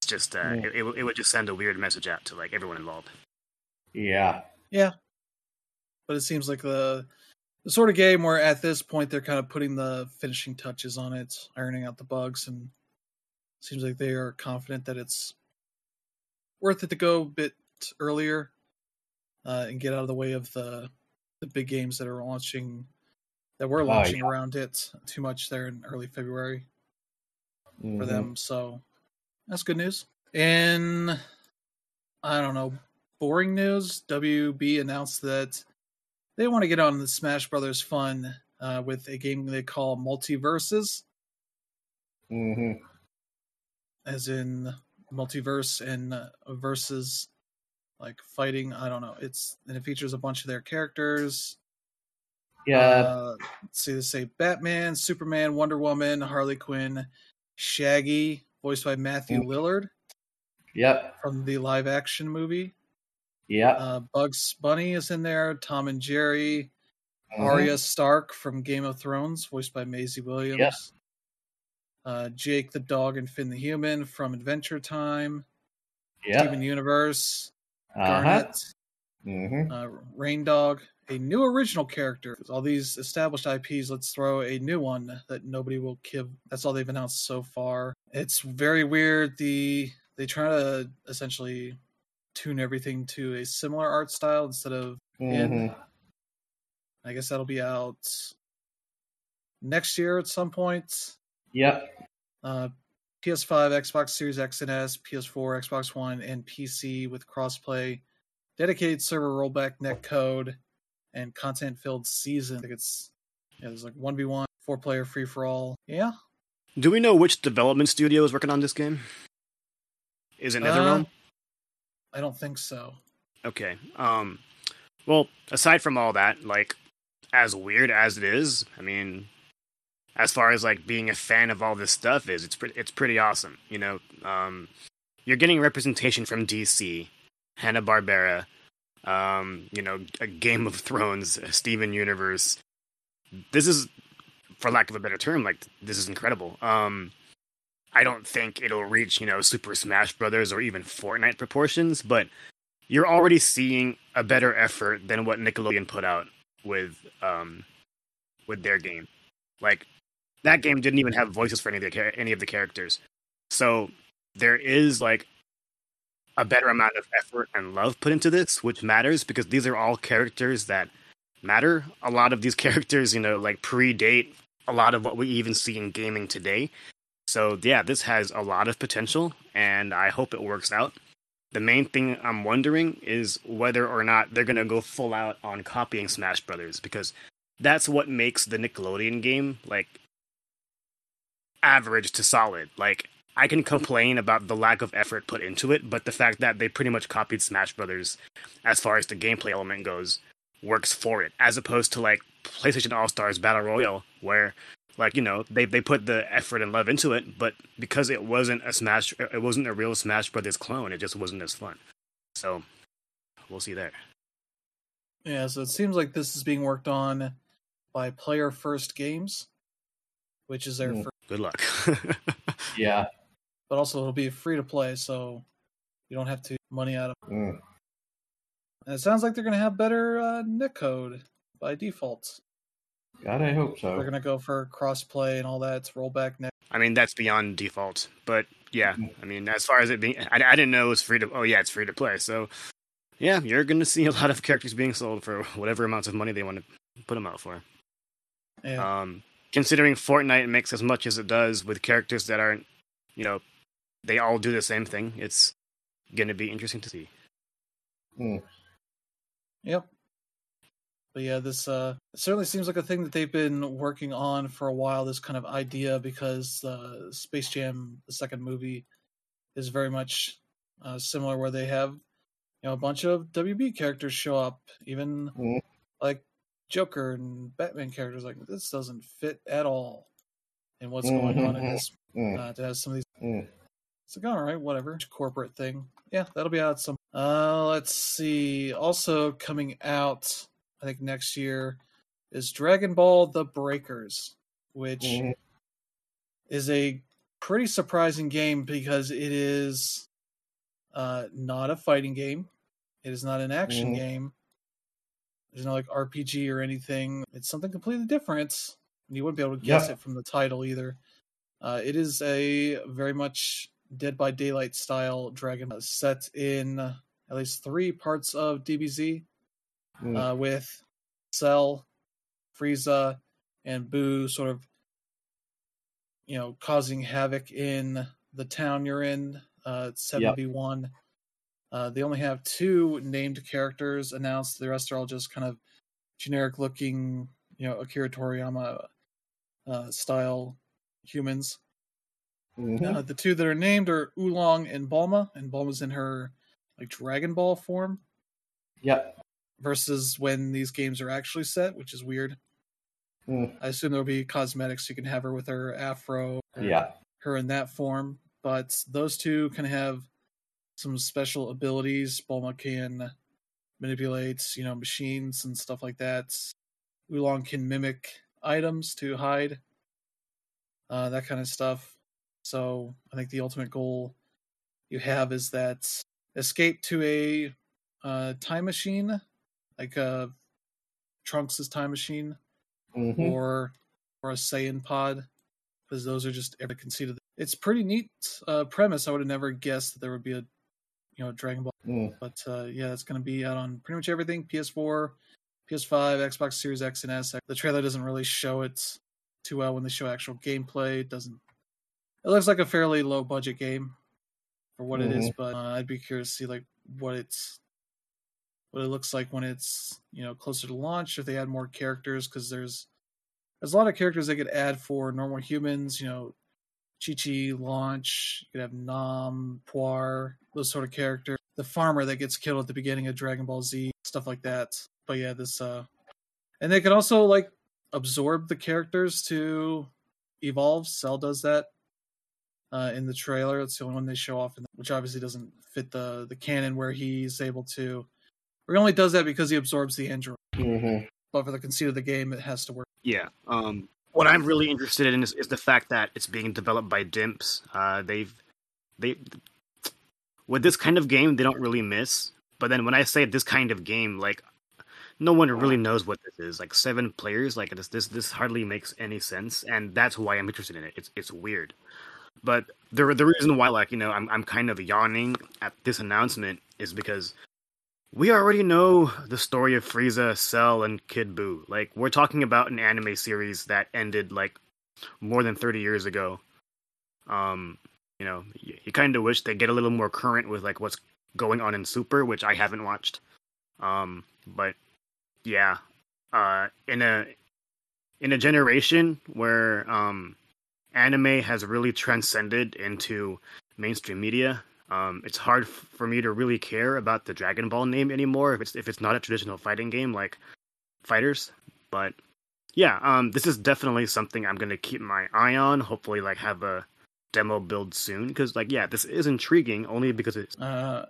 It's just uh, yeah. it, it, it would just send a weird message out to like everyone involved.
Yeah,
yeah. But it seems like the the sort of game where at this point they're kind of putting the finishing touches on it, ironing out the bugs, and seems like they are confident that it's worth it to go a bit earlier uh, and get out of the way of the the big games that are launching that were launching oh, yeah. around it too much there in early February mm-hmm. for them. So that's good news. In I don't know, boring news, WB announced that they want to get on the Smash Brothers fun uh, with a game they call MultiVersus.
Mm-hmm.
As in multiverse and uh, versus like fighting. I don't know. It's and it features a bunch of their characters.
Yeah.
Uh, see. They say Batman, Superman, Wonder Woman, Harley Quinn, Shaggy, voiced by Matthew mm. Lillard.
Yep.
From the live action movie.
Yeah.
Uh, Bugs Bunny is in there. Tom and Jerry. Mm-hmm. Arya Stark from Game of Thrones, voiced by Maisie Williams. Yep. uh, Jake the dog and Finn the human from Adventure Time,
Yeah.
Steven Universe,
Uh-huh.
Garnet,
hmm
uh, Reindog, a new original character. All these established IPs, let's throw a new one that nobody will give. That's all they've announced so far. It's very weird. The they try to essentially tune everything to a similar art style instead of in. I guess that'll be out next year at some point.
Yep.
Uh, PS5, Xbox Series X and S, PS4, Xbox One, and PC with crossplay, dedicated server rollback net code, and content filled season. I think it's yeah, there's like one v one, four player free for all. Yeah.
Do we know which development studio is working on this game? Is it NetherRealm?
Uh, I don't think so.
Okay. Um well, aside from all that, like as weird as it is, I mean as far as like being a fan of all this stuff is, it's pretty it's pretty awesome, you know. Um you're getting representation from DC, Hanna-Barbera, um, you know, a Game of Thrones, Steven Universe. This is for lack of a better term, like this is incredible. Um I don't think it'll reach, you know, Super Smash Brothers or even Fortnite proportions, but you're already seeing a better effort than what Nickelodeon put out with um with their game. Like that game didn't even have voices for any of the any of the characters. So there is like a better amount of effort and love put into this, which matters because these are all characters that matter. A lot of these characters, you know, like predate a lot of what we even see in gaming today. So yeah, this has a lot of potential, and I hope it works out. The main thing I'm wondering is whether or not they're gonna go full out on copying Smash Brothers because that's what makes the Nickelodeon game like average to solid. Like I can complain about the lack of effort put into it, but the fact that they pretty much copied Smash Brothers as far as the gameplay element goes works for it, as opposed to like PlayStation All Stars Battle Royale, where like you know they they put the effort and love into it, but because it wasn't a Smash, it wasn't a real Smash Brothers clone. It just wasn't as fun. So we'll see there.
Yeah, so it seems like this is being worked on by Player First Games, which is their
Hmm.
first,
Good luck.
Yeah.
but also it'll be free to play, so you don't have to money out of.
Mm.
And it sounds like they're going to have better uh, netcode by default.
God, I hope so.
They're going to go for crossplay and all that. It's rollback next.
I mean, that's beyond default, but yeah,
Mhm.
I mean, as far as it being, I, I didn't know it was free to. Oh yeah, it's free to play. So yeah, you're going to see a lot of characters being sold for whatever amounts of money they want to put them out for.
Yeah.
Um, considering Fortnite makes as much as it does with characters that aren't, you know, they all do the same thing. It's going to be interesting to see. Mm.
Yep. But yeah, this uh certainly seems like a thing that they've been working on for a while. This kind of idea because uh, Space Jam, the second movie, is very much uh, similar, where they have you know a bunch of WB characters show up, even
Mhm.
like Joker and Batman characters. Like this doesn't fit at all in what's going on in
Mhm.
this.
Mm.
Uh, to have some of these
Mm.
it's like, all right, whatever. Corporate thing. Yeah, that'll be out some. Uh, let's see. Also coming out, I think next year, is Dragon Ball: The Breakers, which
Mhm.
is a pretty surprising game because it is uh, not a fighting game. It is not an action
Mhm.
game. There's no like RPG or anything. It's something completely different. And You wouldn't be able to guess
Yeah.
it from the title either. Uh, it is a very much Dead by Daylight style dragon set in at least three parts of DBZ
Mm.
uh, with Cell, Frieza, and Buu sort of, you know, causing havoc in the town you're in. Uh, it's 7v1. Uh, they only have two named characters announced. The rest are all just kind of generic looking, you know, Akira Toriyama uh, style humans.
Mhm.
Uh, the two that are named are Oolong and Bulma, and Bulma's in her like Dragon Ball form
Yep.
Versus when these games are actually set, which is weird.
Mm.
I assume there'll be cosmetics you can have her with her afro,
Yeah.
her in that form. But those two can have some special abilities. Bulma can manipulate, you know, machines and stuff like that. Oolong can mimic items to hide, uh, that kind of stuff. So I think the ultimate goal you have is that escape to a uh, time machine, like a uh, Trunks' time machine, mm-hmm. or or a Saiyan pod, because those are just ever conceded. It's pretty neat uh, premise. I would have never guessed that there would be a you know Dragon Ball, mm. but uh, yeah, it's going to be out on pretty much everything: PS4, PS5, Xbox Series X and S. The trailer doesn't really show it too well when they show actual gameplay. It doesn't. It looks like a fairly low budget game for what mm-hmm. it is, mm-hmm. but uh, I'd be curious to see like what it's what it looks like when it's you know closer to launch. If they add more characters, because there's there's a lot of characters they could add for normal humans. You know, Chi Chi, Launch. You could have Nam, Puar, those sort of characters. The farmer that gets killed at the beginning of Dragon Ball Z, stuff like that. But yeah, this uh, and they could also like absorb the characters to evolve. Cell does that uh, in the trailer. It's the only one they show off, the, which obviously doesn't fit the the canon where he's able to. Or he only does that because he absorbs the android. Mm-hmm. But for the conceit of the game, it has to work.
Yeah. Um, what I'm really interested in is, is, the fact that it's being developed by Dimps. Uh, they've they with this kind of game they don't really miss. But then when I say this kind of game, like no one really knows what this is. Like seven players, like this this this hardly makes any sense, and that's why I'm interested in it. It's it's weird. But the the reason why, like you know, I'm I'm kind of yawning at this announcement is because we already know the story of Frieza, Cell, and Kid Buu. Like we're talking about an anime series that ended like more than 30 years ago. Um, you know, you, you kind of wish they get a little more current with like what's going on in Super, which I haven't watched. Um, but yeah, uh, in a in a generation where um anime has really transcended into mainstream media. Um, it's hard f- for me to really care about the Dragon Ball name anymore if it's if it's not a traditional fighting game like FighterZ. But yeah, um, this is definitely something I'm gonna keep my eye on. Hopefully, like have a demo build soon because like yeah, this is intriguing only because it's.
Uh,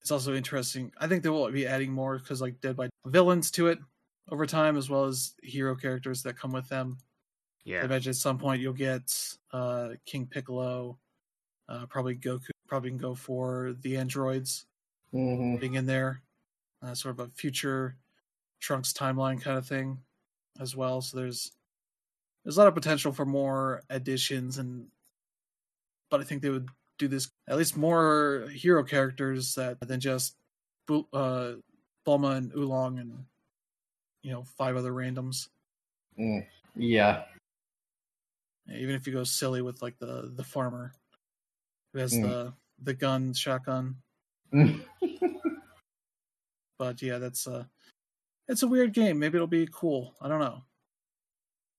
it's also interesting. I think they will be adding more because like Dead by villains to it over time, as well as hero characters that come with them. Yeah. I imagine at some point you'll get uh, King Piccolo, uh, probably Goku, probably can go for the androids mm-hmm. being in there, uh, sort of a future Trunks timeline kind of thing as well. So there's there's a lot of potential for more additions, and but I think they would do this at least more hero characters that than just uh, Bulma and Oolong and you know five other randoms.
Mm, yeah,
even if you go silly with like the the farmer who has mm. the the gun shotgun. but yeah, that's uh it's a weird game. Maybe it'll be cool. I don't know.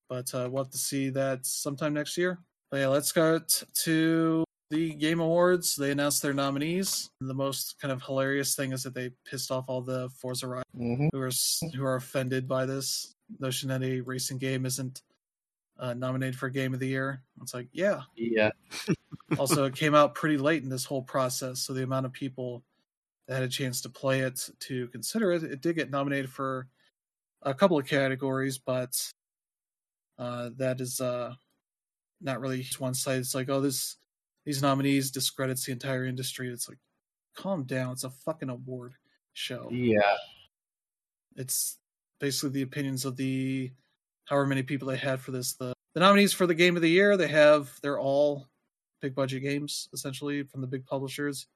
But uh, we'll have to see that sometime next year. But yeah, let's go to the Game Awards. They announced their nominees. The most kind of hilarious thing is that they pissed off all the Forza mm-hmm. who are who are offended by this notion that a racing game isn't uh, nominated for Game of the Year. It's like, yeah,
yeah.
also, it came out pretty late in this whole process, so the amount of people that had a chance to play it to consider it, it did get nominated for a couple of categories, but uh, that is uh, not really one side. It's like, oh, this these nominees discredits the entire industry. It's like, calm down. It's a fucking award show.
Yeah.
It's basically the opinions of the however many people they had for this. The the nominees for the game of the year, they have they're all big budget games essentially from the big publishers.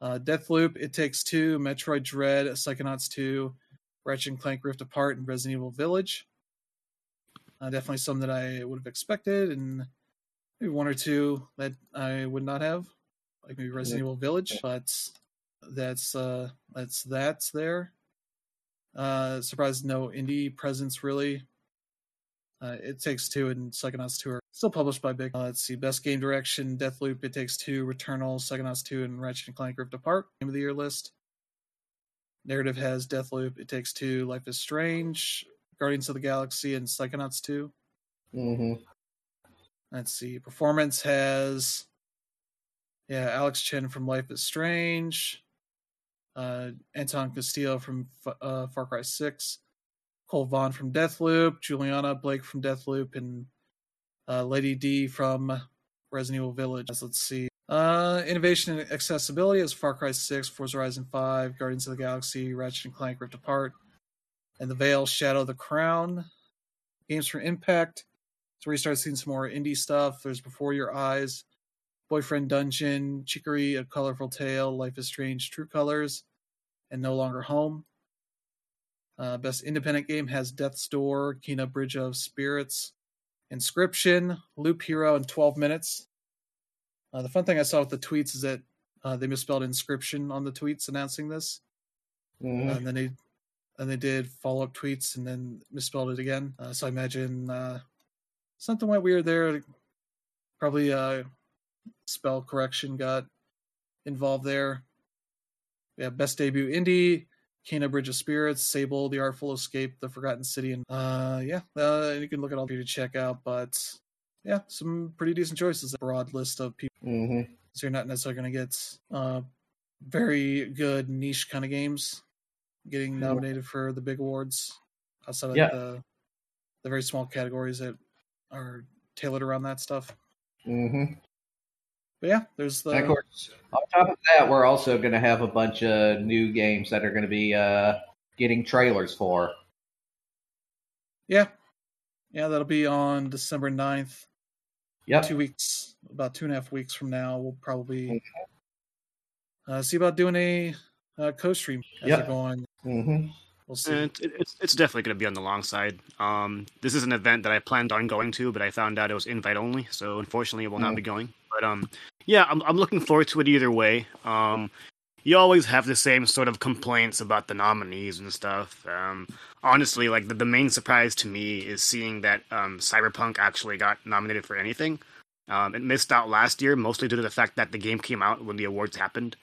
Uh, Deathloop, It Takes Two, Metroid Dread, Psychonauts 2, Ratchet and Clank Rift Apart, and Resident Evil Village. Uh, definitely some that I would have expected, and maybe one or two that I would not have, like maybe Resident yeah. Evil Village. But that's uh, that's that's there. Uh, surprised no indie presence really. Uh, it Takes Two and Psychonauts 2 are still published by Big. Uh, let's see. Best Game Direction, Deathloop, It Takes Two, Returnal, Psychonauts 2, and Ratchet and Clank Rift Apart. Game of the Year list. Narrative has Deathloop, It Takes Two, Life is Strange, Guardians of the Galaxy, and Psychonauts 2.
Mm-hmm.
Let's see. Performance has, yeah, Alex Chen from Life is Strange, uh, Anton Castillo from uh, Far Cry 6, Colt Vahn from Deathloop, Juliana Blake from Deathloop, and uh, Lady D from Resident Evil Village. Let's see. Uh, innovation and accessibility is Far Cry 6, Forza Horizon 5, Guardians of the Galaxy, Ratchet and Clank Rift Apart, and The Vale, Shadow of the Crown. Games for Impact. So we start seeing some more indie stuff. There's Before Your Eyes, Boyfriend Dungeon, Chicory, A Colorful Tale, Life is Strange, True Colors, and No Longer Home. Uh, best independent game has Death's Door, Kena Bridge of Spirits, Inscryption, Loop Hero, and 12 Minutes. Uh, the fun thing I saw with the tweets is that uh, they misspelled Inscryption on the tweets announcing this, mm-hmm. and then they and they did follow up tweets and then misspelled it again. Uh, so I imagine uh, something went weird there. Probably uh, spell correction got involved there. Yeah, best debut indie, Kena Bridge of Spirits, Sable, The Artful Escape, The Forgotten City, and uh, yeah, uh, you can look at all to check out. But yeah, some pretty decent choices. A broad list of people,
mm-hmm.
so you're not necessarily going to get uh, very good niche kind of games getting nominated for the big awards outside of yeah. the the very small categories that are tailored around that stuff.
Mm-hmm.
But yeah, there's the.
And of course, on top of that, we're also going to have a bunch of new games that are going to be uh, getting trailers for.
Yeah, yeah, that'll be on December 9th.
Yeah,
two weeks, about two and a half weeks from now, we'll probably okay. uh, see about doing a, a co-stream as
yep.
they're going.
Mm-hmm.
We'll see.
It, it's it's definitely going to be on the long side. Um, this is an event that I planned on going to, but I found out it was invite only, so unfortunately, it will mm. not be going. But um, yeah, I'm I'm looking forward to it either way. Um, you always have the same sort of complaints about the nominees and stuff. Um, honestly, like the, the main surprise to me is seeing that um, Cyberpunk actually got nominated for anything. Um, it missed out last year, mostly due to the fact that the game came out when the awards happened,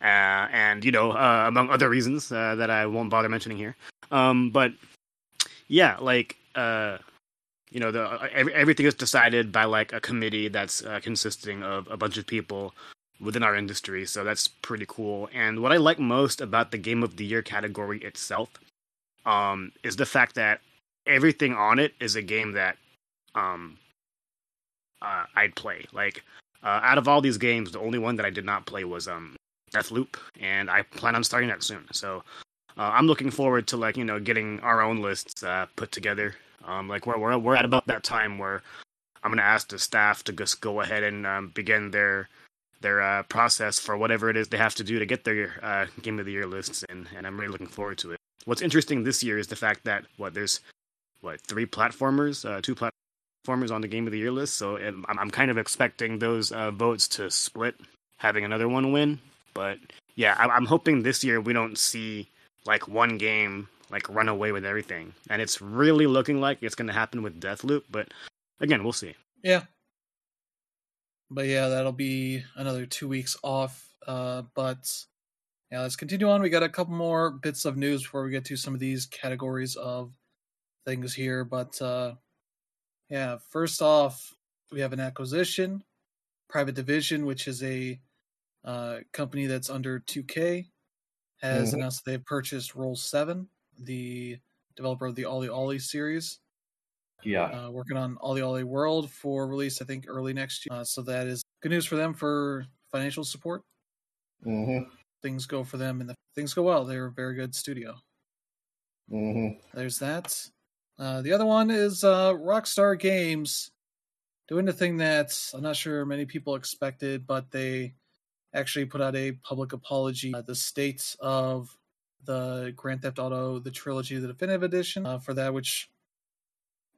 uh, and you know, uh, among other reasons uh, that I won't bother mentioning here. Um, but yeah, like uh, you know, the uh, every, everything is decided by like a committee that's uh, consisting of a bunch of people within our industry. So that's pretty cool. And what I like most about the Game of the Year category itself um, is the fact that everything on it is a game that um, uh, I'd play. Like uh, out of all these games, the only one that I did not play was um, Deathloop, and I plan on starting that soon. So uh, I'm looking forward to like you know getting our own lists uh, put together um, like we're, we're we're at about that time where I'm gonna ask the staff to just go ahead and um, begin their their uh, process for whatever it is they have to do to get their uh, game of the year lists in, and I'm really looking forward to it. What's interesting this year is the fact that what there's what three platformers, uh, two platformers on the game of the year list, so I'm, I'm kind of expecting those uh, votes to split, having another one win. But yeah, I'm hoping this year we don't see like one game like run away with everything. And it's really looking like it's going to happen with Deathloop, but again, we'll see.
Yeah. But yeah, that'll be another two weeks off. Uh, but yeah, let's continue on. We got a couple more bits of news before we get to some of these categories of things here. But uh, yeah, first off, we have an acquisition, Private Division, which is a uh, company that's under 2K, has mm-hmm. announced they've purchased Roll7, the developer of the OlliOlli series.
Yeah.
Uh, working on OlliOlli World for release, I think, early next year. Uh, so that is good news for them for financial support.
Mm-hmm.
Things go for them, and the, things go well. They're a very good studio.
Mm-hmm.
There's that. Uh, the other one is uh, Rockstar Games doing the thing that I'm not sure many people expected, but they actually put out a public apology. Uh, the state of the Grand Theft Auto, the trilogy, the definitive edition uh, for that, which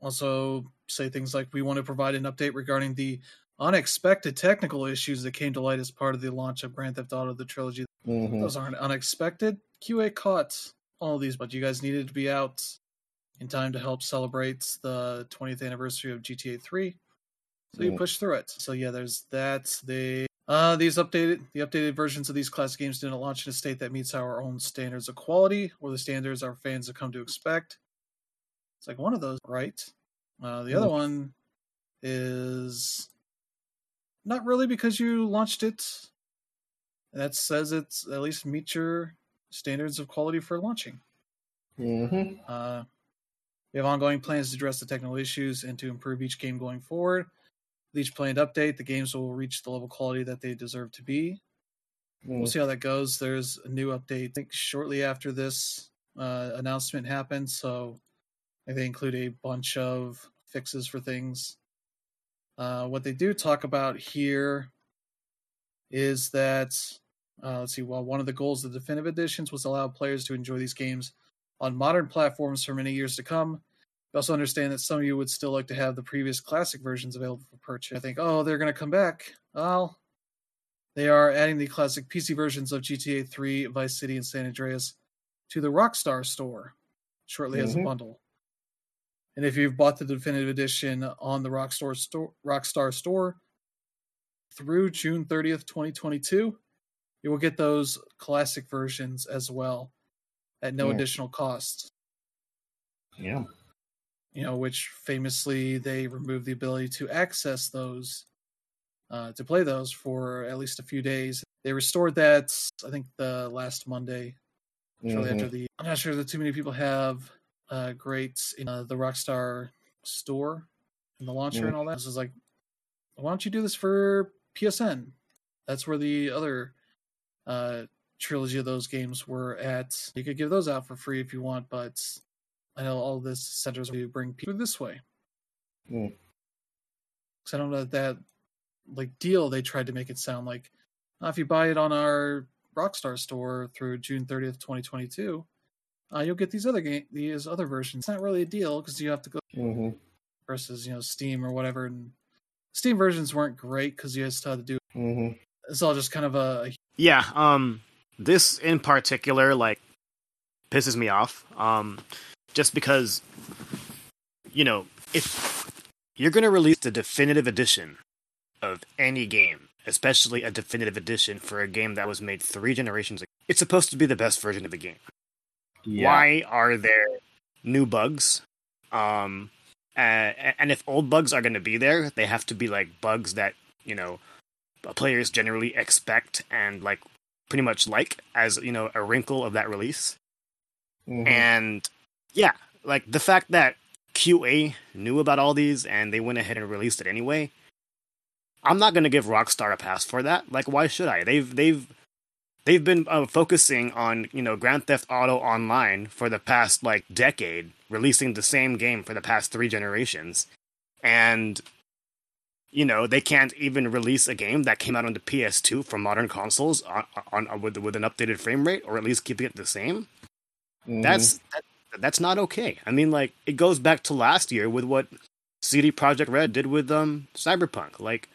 also say things like we want to provide an update regarding the unexpected technical issues that came to light as part of the launch of Grand Theft Auto, the trilogy.
Mm-hmm.
Those aren't unexpected. QA caught all these, but you guys needed to be out in time to help celebrate the 20th anniversary of GTA 3. So you mm. pushed through it. So yeah, there's that. They uh, these updated the updated versions of these classic games didn't launch in a state that meets our own standards of quality or the standards our fans have come to expect. It's like one of those, right? Uh, the other one is not really because you launched it. That says it's at least meet your standards of quality for launching.
Mm-hmm.
Uh, we have ongoing plans to address the technical issues and to improve each game going forward. Each planned update, the games will reach the level quality that they deserve to be. Mm. We'll see how that goes. There's a new update, I think, shortly after this uh, announcement happened. So they include a bunch of fixes for things. Uh, what they do talk about here is that uh, let's see. Well, one of the goals of the definitive editions was allow players to enjoy these games on modern platforms for many years to come. We also understand that some of you would still like to have the previous classic versions available for purchase. I think, oh, they're going to come back. Well, they are adding the classic PC versions of GTA 3, Vice City, and San Andreas to the Rockstar store shortly mm-hmm. as a mm-hmm. bundle. And if you've bought the definitive edition on the Rockstar store, Rockstar store through June 30th, 2022, you will get those classic versions as well at no yeah. additional cost.
Yeah.
You know, which famously they removed the ability to access those, uh, to play those for at least a few days. They restored that, I think, the last Monday, shortly mm-hmm. after the. I'm not sure that too many people have uh, great in uh, the Rockstar store and the launcher mm-hmm. and all that. This is like, why don't you do this for PSN? That's where the other uh, trilogy of those games were at. You could give those out for free if you want, but I know all this centers to bring people this way.
Because mm.
I don't know that, that like deal they tried to make it sound like uh, if you buy it on our Rockstar store through June 30th, 2022, uh, you'll get these other game these other versions. It's not really a deal because you have to go
mm-hmm.
versus you know Steam or whatever. And Steam versions weren't great because you still had to do.
Mm-hmm.
It's all just kind of a, a
yeah. Um, this in particular like pisses me off. Um, just because you know if you're gonna release the definitive edition of any game, especially a definitive edition for a game that was made three generations ago, it's supposed to be the best version of the game. Yeah. Why are there new bugs? Um, uh, and if old bugs are going to be there, they have to be like bugs that you know players generally expect and like pretty much like as you know a wrinkle of that release. Mm-hmm. And yeah, like the fact that QA knew about all these and they went ahead and released it anyway. I'm not gonna give Rockstar a pass for that. Like, why should I? They've they've they've been uh, focusing on you know Grand Theft Auto Online for the past like decade, releasing the same game for the past three generations, and you know they can't even release a game that came out on the PS2 for modern consoles on, on, on with with an updated frame rate or at least keeping it the same. Mm-hmm. That's that, that's not okay. I mean, like it goes back to last year with what CD Projekt Red did with um Cyberpunk. Like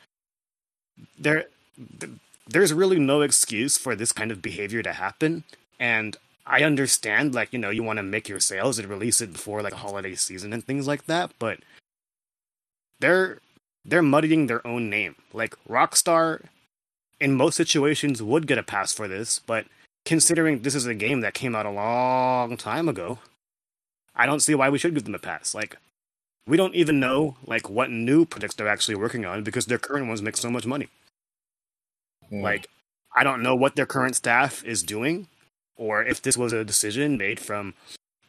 there there's really no excuse for this kind of behavior to happen and I understand like you know you want to make your sales and release it before like holiday season and things like that, but they're they're muddying their own name. Like Rockstar, in most situations, would get a pass for this, but considering this is a game that came out a long time ago, I don't see why we should give them a pass. Like, we don't even know like what new projects they're actually working on because their current ones make so much money. Mm. Like, I don't know what their current staff is doing, or if this was a decision made from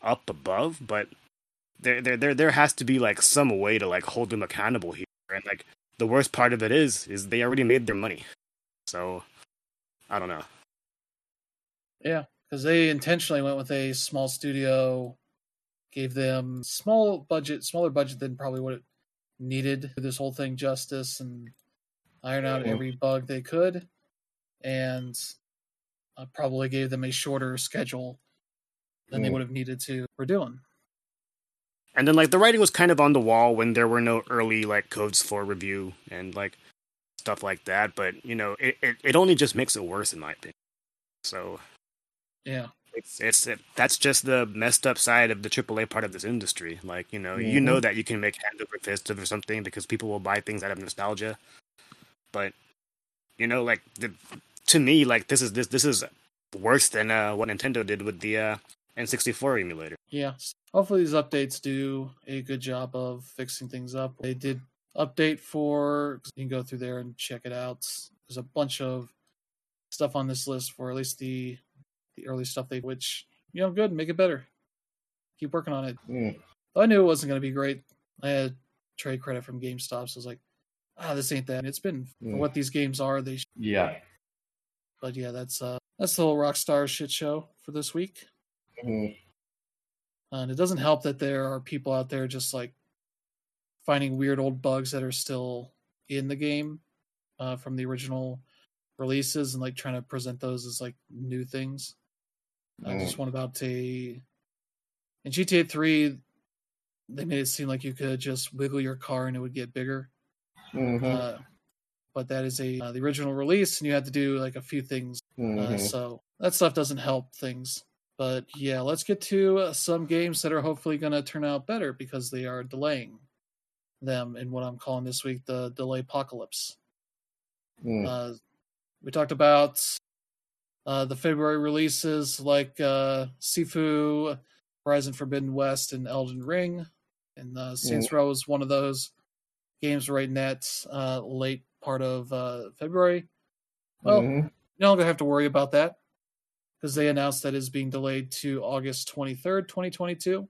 up above, but there there there there has to be like some way to like hold them accountable here and like the worst part of it is, is they already made their money. So I don't know.
Yeah, because they intentionally went with a small studio, gave them small budget, smaller budget than probably what it needed for this whole thing justice and iron out mm-hmm. every bug they could, and uh, probably gave them a shorter schedule than mm. they would have needed to for doing.
And then like the writing was kind of on the wall when there were no early like codes for review and like stuff like that. But you know, it, it, it only just makes it worse in my opinion. So
yeah,
it's it's it, that's just the messed up side of the AAA part of this industry. Like you know, mm-hmm. you know that you can make hand over fist or something because people will buy things out of nostalgia. But you know, like the, to me, like this is this this is worse than uh, what Nintendo did with the uh, N64 emulator.
Yeah. Hopefully these updates do a good job of fixing things up. They did update for you can go through there and check it out. There's a bunch of stuff on this list for at least the the early stuff they which you know good, make it better. Keep working on it.
Mm.
I knew it wasn't gonna be great. I had trade credit from GameStop, so I was like, ah, this ain't that. It's been mm. what these games are. They
yeah.
But yeah, that's uh that's the whole Rockstar shit show for this week. Mm-hmm. And it doesn't help that there are people out there just like finding weird old bugs that are still in the game uh, from the original releases and like trying to present those as like new things. Mm. Uh, just one about a in GTA 3 they made it seem like you could just wiggle your car and it would get bigger. Mm-hmm. Uh, but that is a uh, the original release, and you had to do like a few things. Uh, mm-hmm. So that stuff doesn't help things. But yeah, let's get to uh, some games that are hopefully going to turn out better because they are delaying them in what I'm calling this week the delay apocalypse. Mm. Uh, we talked about the February releases like Sifu, Horizon Forbidden West, and Elden Ring and uh, Saints mm. Row is one of those games right in that uh, late part of uh, February. Well, mm-hmm. you no longer have to worry about that because they announced that is being delayed to August 23rd, 2022.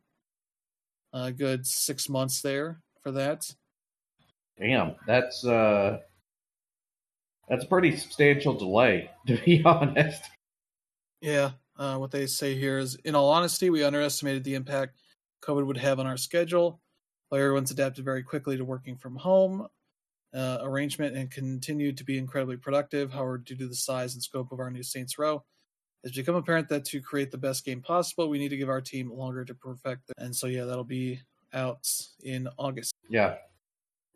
A good six months there for that.
Damn, that's uh that's a pretty substantial delay, to be honest.
Yeah, uh, what they say here is, in all honesty, we underestimated the impact COVID would have on our schedule. While everyone's adapted very quickly to working from home uh, arrangement and continued to be incredibly productive, however, due to the size and scope of our new Saints Row, it's become apparent that to create the best game possible, we need to give our team longer to perfect it. And so, yeah, that'll be out in August.
Yeah.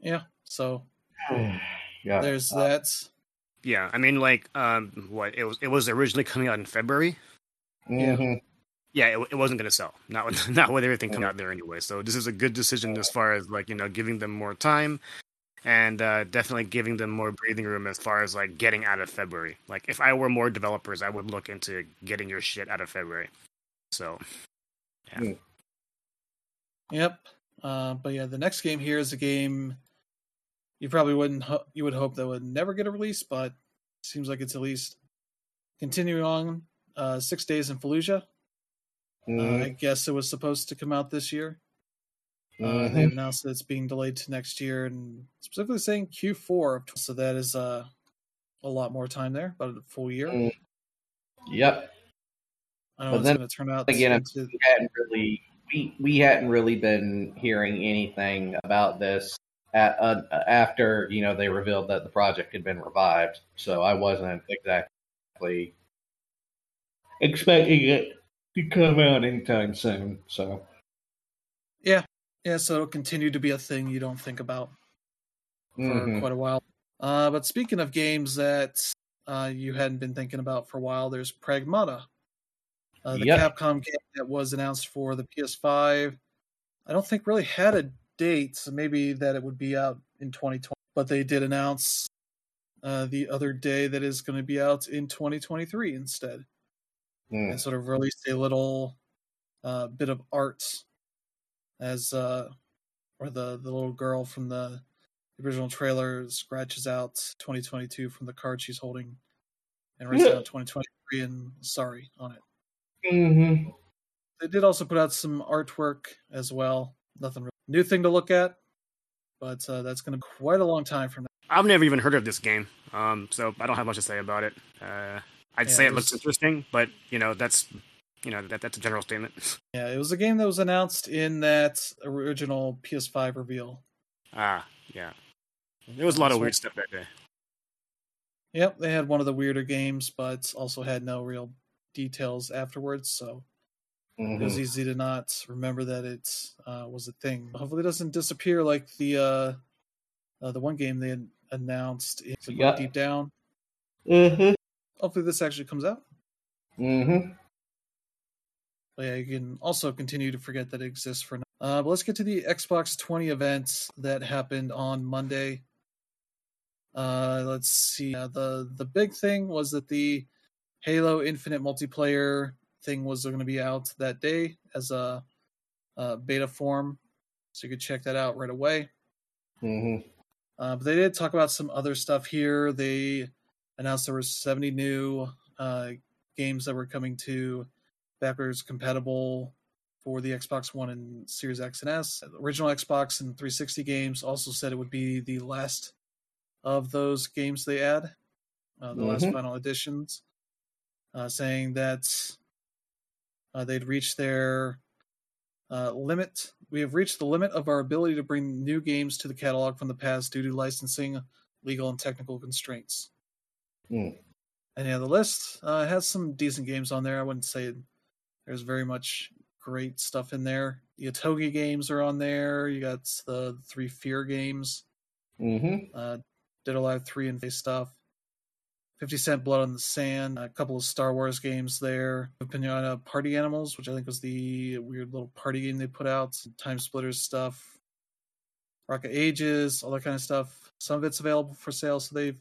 Yeah. So,
yeah.
There's uh, that.
Yeah, I mean, like, um, what it was. It was originally coming out in February.
Mm-hmm.
Yeah yeah, it, it wasn't going to sell. Not with, not with everything coming out there anyway. So this is a good decision as far as like you know giving them more time, and uh, definitely giving them more breathing room as far as like getting out of February. Like if I were more developers, I would look into getting your shit out of February. So, yeah. Mm.
Yep. Uh, but yeah, the next game here is a game you probably wouldn't ho- you would hope that would never get a release, but seems like it's at least continuing on. Uh, six days in Fallujah Mm-hmm. Uh, I guess it was supposed to come out this year. Mm-hmm. Uh, they announced that it's being delayed to next year, and specifically saying Q4. So that is uh, a lot more time there, about a full year. Mm.
Yep.
I don't but know then, going to turn out.
Again, into... we hadn't really we, we hadn't really been hearing anything about this at, uh, after you know they revealed that the project had been revived. So I wasn't exactly expecting it to come out anytime soon. So,
yeah, yeah. So it'll continue to be a thing you don't think about for mm-hmm. quite a while. Uh, but speaking of games that uh, you hadn't been thinking about for a while, there's Pragmata, uh, the yep. Capcom game that was announced for the PS5. I don't think really had a date, so maybe that it would be out in 2020. But they did announce uh, the other day that is going to be out in 2023 instead mm. and sort of released a little uh, bit of art as uh, or the the little girl from the original trailer scratches out 2022 from the card she's holding and writes yeah. out 2023 and sorry on it.
Mm-hmm.
They did also put out some artwork as well. Nothing really new thing to look at, but uh, that's going to be quite a long time from now.
I've never even heard of this game, um, so I don't have much to say about it. Uh, I'd yeah, say it, it was, looks interesting, but you know that's you know that that's a general statement.
Yeah, it was a game that was announced in that original PS5 reveal.
Ah, yeah. There was a lot that's of weird stuff that day.
Yep, they had one of the weirder games, but also had no real details afterwards, so mm-hmm. it was mm-hmm. easy to not remember that it uh, was a thing. Hopefully, it doesn't disappear like the uh, uh, the one game they announced in yep. Deep Down.
Mm-hmm
hopefully this actually comes out.
Mm-hmm.
But yeah, you can also continue to forget that it exists for now. Uh, but let's get to the Xbox 20 events that happened on Monday. Uh, let's see. Uh, the the big thing was that the Halo Infinite multiplayer thing was going to be out that day as a, a, beta form, so you could check that out right away.
Mm-hmm.
Uh, but they did talk about some other stuff here. They announced there were 70 new uh, games that were coming to backwards compatible for the Xbox One and Series X and S. The original Xbox and 360 games also said it would be the last of those games they add, uh, the mm-hmm. last final editions, uh, saying that uh, they'd reached their uh, limit. We have reached the limit of our ability to bring new games to the catalog from the past due to licensing, legal, and technical constraints. Mm. And yeah, the list uh, has some decent games on there. I wouldn't say there's very much great stuff in there. The Otogi games are on there. You got the three Fear games.
Mm-hmm.
Uh, Dead Alive 3 and face stuff. 50 Cent Blood on the Sand, a couple of Star Wars games there. Pinata Party Animals, which I think was the weird little party game they put out. Time Splitters stuff. Rocket Ages, all that kind of stuff. Some of it's available for sale, so they've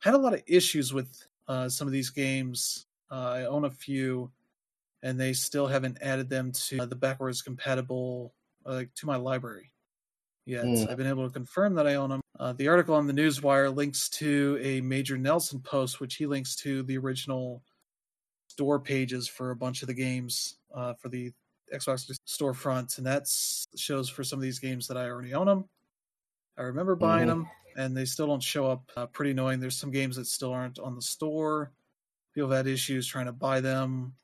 had a lot of issues with uh, some of these games. Uh, I own a few, and they still haven't added them to uh, the backwards compatible, like to my library yet. Mm. I've been able to confirm that I own them. Uh, the article on the Newswire links to a Major Nelson post, which he links to the original store pages for a bunch of the games uh, for the Xbox storefront, and that shows for some of these games that I already own them. I remember buying mm-hmm. them, and they still don't show up. Uh, pretty annoying. There's some games that still aren't on the store. People have had issues trying to buy them.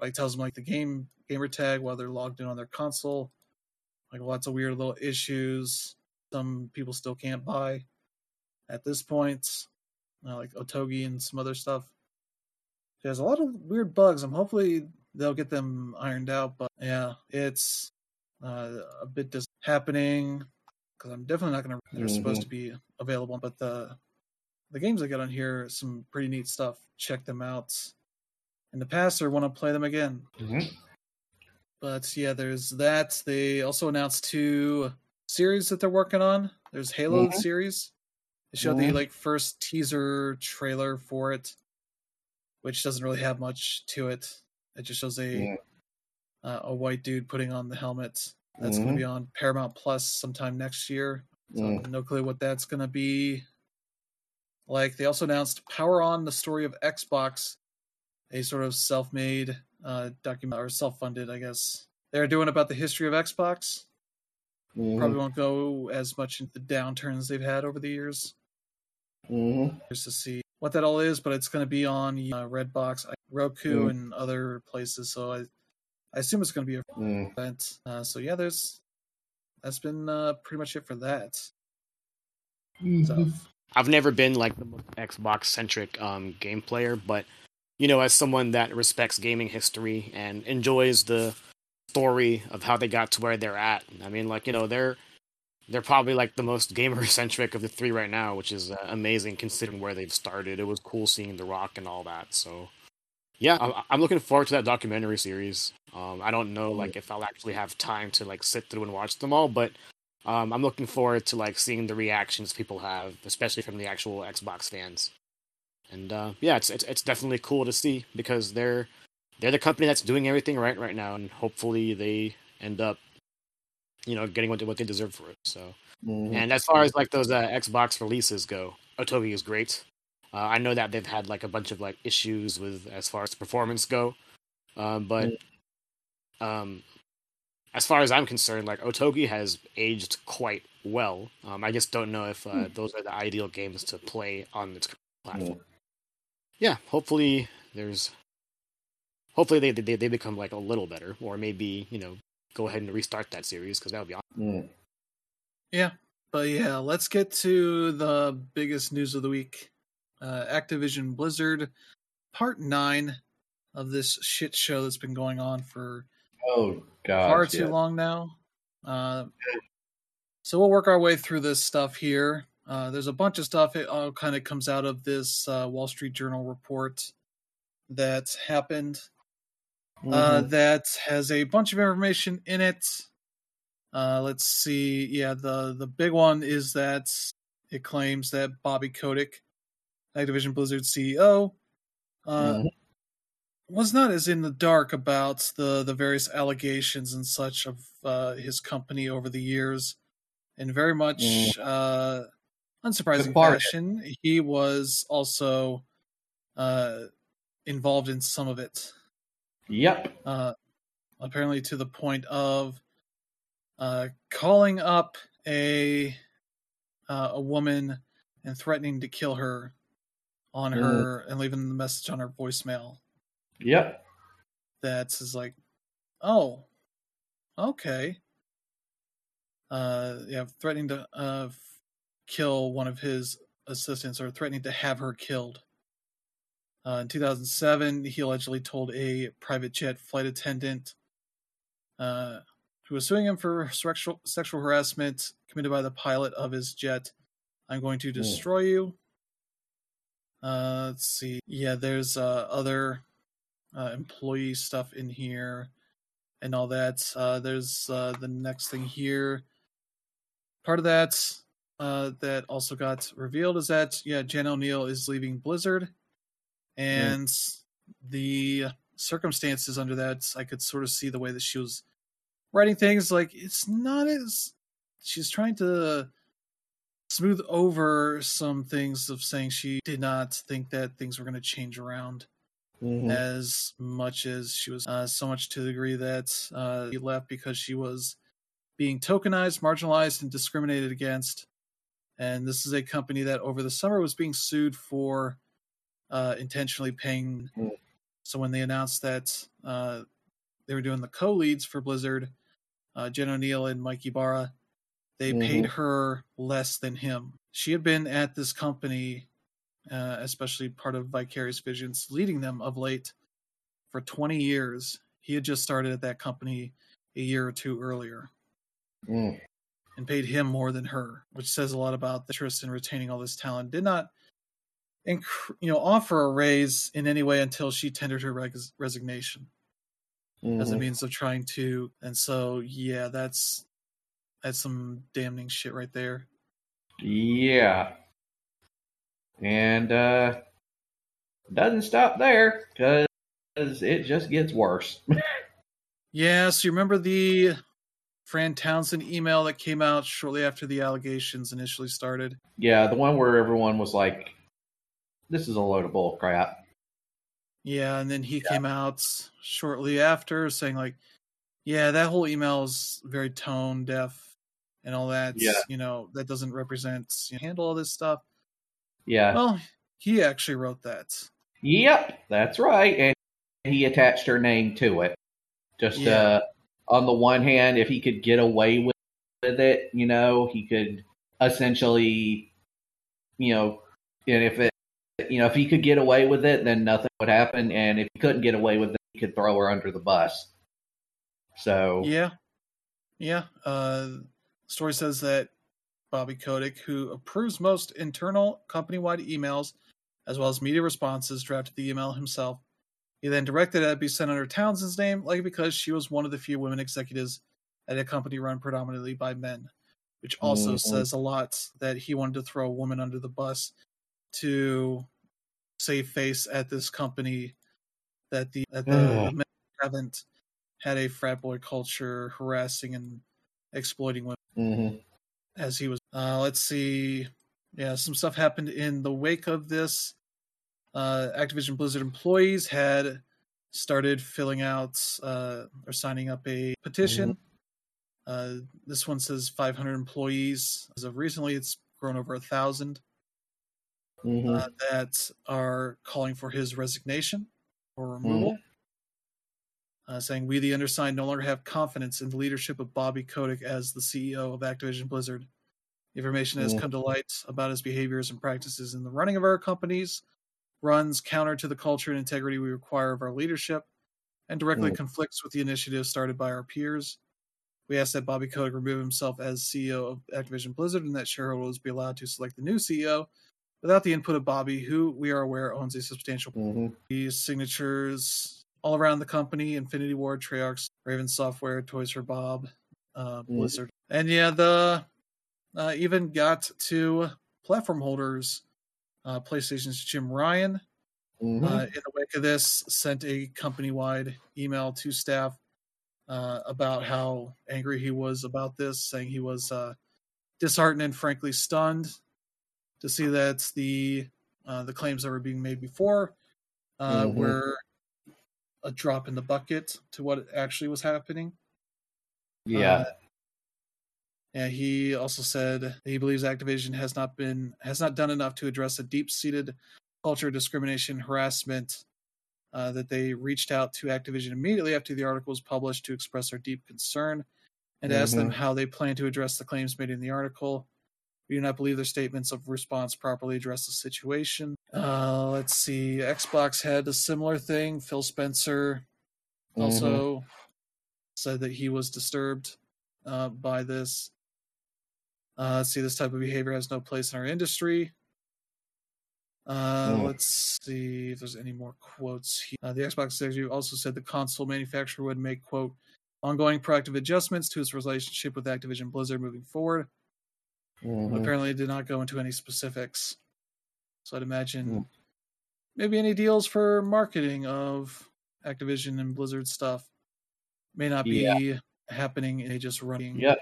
Like tells them like the game gamer tag while they're logged in on their console like lots of weird little issues. Some people still can't buy at this point, uh, like Otogi and some other stuff. There's a lot of weird bugs. I'm hopefully they'll get them ironed out. But yeah, it's uh, a bit dis- happening because I'm definitely not going to. They're mm-hmm. supposed to be available, but the the games I got on here, some pretty neat stuff. Check them out in the past or want to play them again.
Mm-hmm.
But yeah, there's that. They also announced two series that they're working on. There's Halo mm-hmm. series. They showed mm-hmm. the like first teaser trailer for it, which doesn't really have much to it. It just shows a yeah. uh, a white dude putting on the helmet. That's mm-hmm. going to be on Paramount Plus sometime next year. So mm. no clue what that's going to be. Like they also announced Power On: The Story of Xbox, a sort of self-made uh, document or self-funded, I guess. They're doing about the history of Xbox. Mm-hmm. Probably won't go as much into the downturns they've had over the years.
Mm-hmm.
Just to see what that all is, but it's going to be on uh, Redbox, Roku, mm. and other places. So I, I assume it's going to be a mm. event. Uh, so yeah, there's that's been uh, pretty much it for that.
Mm-hmm. So. I've never been like the Xbox centric um, game player, but you know, as someone that respects gaming history and enjoys the story of how they got to where they're at. I mean, like you know, they're they're probably like the most gamer centric of the three right now, which is uh, amazing considering where they've started. It was cool seeing The Rock and all that. So, yeah, I'm, I'm looking forward to that documentary series. Um, I don't know like if I'll actually have time to like sit through and watch them all, but um, I'm looking forward to like seeing the reactions people have, especially from the actual Xbox fans and uh, yeah, it's, it's it's definitely cool to see because they're they're the company that's doing everything right right now, and hopefully they end up, you know, getting what they, what they deserve for it. So, mm-hmm. and as far as like those uh, Xbox releases go, Otogi is great. Uh, I know that they've had like a bunch of like issues with as far as performance go, uh, but mm-hmm. um, as far as I'm concerned, like Otogi has aged quite well. Um, I just don't know if uh, mm-hmm. those are the ideal games to play on its platform yeah, hopefully there's hopefully they they they become like a little better, or maybe you know go ahead and restart that series because that would be awesome.
Mm.
Yeah, but yeah, let's get to the biggest news of the week. Uh, Activision Blizzard Part Nine of this shit show that's been going on for
oh god
far too yeah. long now. Uh, so we'll work our way through this stuff here. Uh, there's a bunch of stuff. It all kind of comes out of this uh, Wall Street Journal report that's happened. Uh, mm-hmm. Uh, that has a bunch of information in it. Uh, let's see. Yeah, the the big one is that it claims that Bobby Kotick, Activision Blizzard CEO, mm-hmm. was not as in the dark about the the various allegations and such of his company over the years, and very much. Mm unsurprising fashion, he was also uh, involved in some of it.
Yep.
Uh, apparently, to the point of uh, calling up a uh, a woman and threatening to kill her on mm. her and leaving the message on her voicemail.
Yep.
That's is like, oh, okay. Uh, yeah, threatening to uh, kill one of his assistants or threatening to have her killed. Uh, in 2007, he allegedly told a private jet flight attendant uh, who was suing him for sexual, sexual harassment committed by the pilot of his jet, I'm going to destroy you. Uh, let's see. Yeah, there's uh, other uh, employee stuff in here and all that. Uh, there's uh, the next thing here. Part of that uh, that also got revealed is that yeah, Jen Oneal is leaving Blizzard, and mm. the circumstances under that, I could sort of see the way that she was writing things. Like it's not as she's trying to smooth over some things of saying she did not think that things were going to change around mm-hmm. as much as she was uh, so much to the degree that uh, he left because she was being tokenized, marginalized, and discriminated against and this is a company that over the summer was being sued for uh, intentionally paying. Mm. So when they announced that uh, they were doing the co-leads for Blizzard, uh, Jen Oneal and Mike Ybarra, they mm-hmm. paid her less than him. She had been at this company, uh, especially part of Vicarious Visions, leading them of late for 20 years. He had just started at that company a year or two earlier. Mm and paid him more than her, which says a lot about the interest in retaining all this talent. Did not, inc- you know, offer a raise in any way until she tendered her res- resignation mm-hmm. as a mm-hmm. means of trying to. And so, yeah, that's that's some damning shit right there.
Yeah, and uh doesn't stop there because it just gets worse.
yeah, so you remember the Fran Townsend email that came out shortly after the allegations initially started.
Yeah, the one where everyone was like, "This is a load of bull crap."
Yeah, and then he yeah. came out shortly after saying like, "Yeah, that whole email is very tone deaf and all that. Yeah. you know, that doesn't represent you know, handle all this stuff."
Yeah.
Well, he actually wrote that.
Yep, that's right, and he attached her name to it. Just yeah. uh on the one hand, if he could get away with, with it, you know, he could essentially, you know, and if it, you know, if he could get away with it, then nothing would happen. And if he couldn't get away with it, he could throw her under the bus. So
yeah, yeah. Uh, story says that Bobby Kotick, who approves most internal company-wide emails as well as media responses, drafted the email himself he then directed it to be sent under Townsend's name, likely because she was one of the few women executives at a company run predominantly by men, which also mm-hmm. says a lot that he wanted to throw a woman under the bus to save face at this company that the that the, the men haven't had a frat boy culture harassing and exploiting women
mm-hmm.
as he was. Uh, let's see. Yeah, some stuff happened in the wake of this uh, Activision Blizzard employees had started filling out uh, or signing up a petition. Mm-hmm. Uh, this one says 500 employees. As of recently, it's grown over a 1000 mm-hmm. uh, that are calling for his resignation or removal. Mm-hmm. Uh, saying we, the undersigned, no longer have confidence in the leadership of Bobby Kotick as the CEO of Activision Blizzard. Information has mm-hmm. come to light about his behaviors and practices in the running of our companies, runs counter to the culture and integrity we require of our leadership and directly mm. conflicts with the initiatives started by our peers. We ask that Bobby Kotick remove himself as CEO of Activision Blizzard and that shareholders be allowed to select the new CEO without the input of Bobby, who we are aware owns a substantial
mm-hmm.
these signatures all around the company: Infinity Ward, Treyarch, Raven Software, Toys for Bob, uh, mm-hmm. Blizzard, and yeah, the uh, even got to platform holders uh, PlayStation's Jim Ryan, mm-hmm. uh, in the wake of this, sent a company wide email to staff uh, about how angry he was about this, saying he was uh, disheartened and frankly stunned to see that the uh, the claims that were being made before uh, mm-hmm. were a drop in the bucket to what actually was happening.
Yeah.
And he also said he believes Activision has not been has not done enough to address a deep-seated culture of discrimination, harassment. Uh, that they reached out to Activision immediately after the article was published to express their deep concern and mm-hmm. ask them how they plan to address the claims made in the article. We do not believe their statements of response properly address the situation. Uh, let's see. Xbox had a similar thing. Phil Spencer also mm-hmm. said that he was disturbed uh, by this. Uh, let's see. This type of behavior has no place in our industry. Uh, mm. Let's see if there's any more quotes. Uh, the Xbox executive also said the console manufacturer would make quote ongoing proactive adjustments to its relationship with Activision Blizzard moving forward. Mm-hmm. Apparently, did not go into any specifics. So I'd imagine mm. maybe any deals for marketing of Activision and Blizzard stuff may not be yeah. happening. They just running.
Yeah.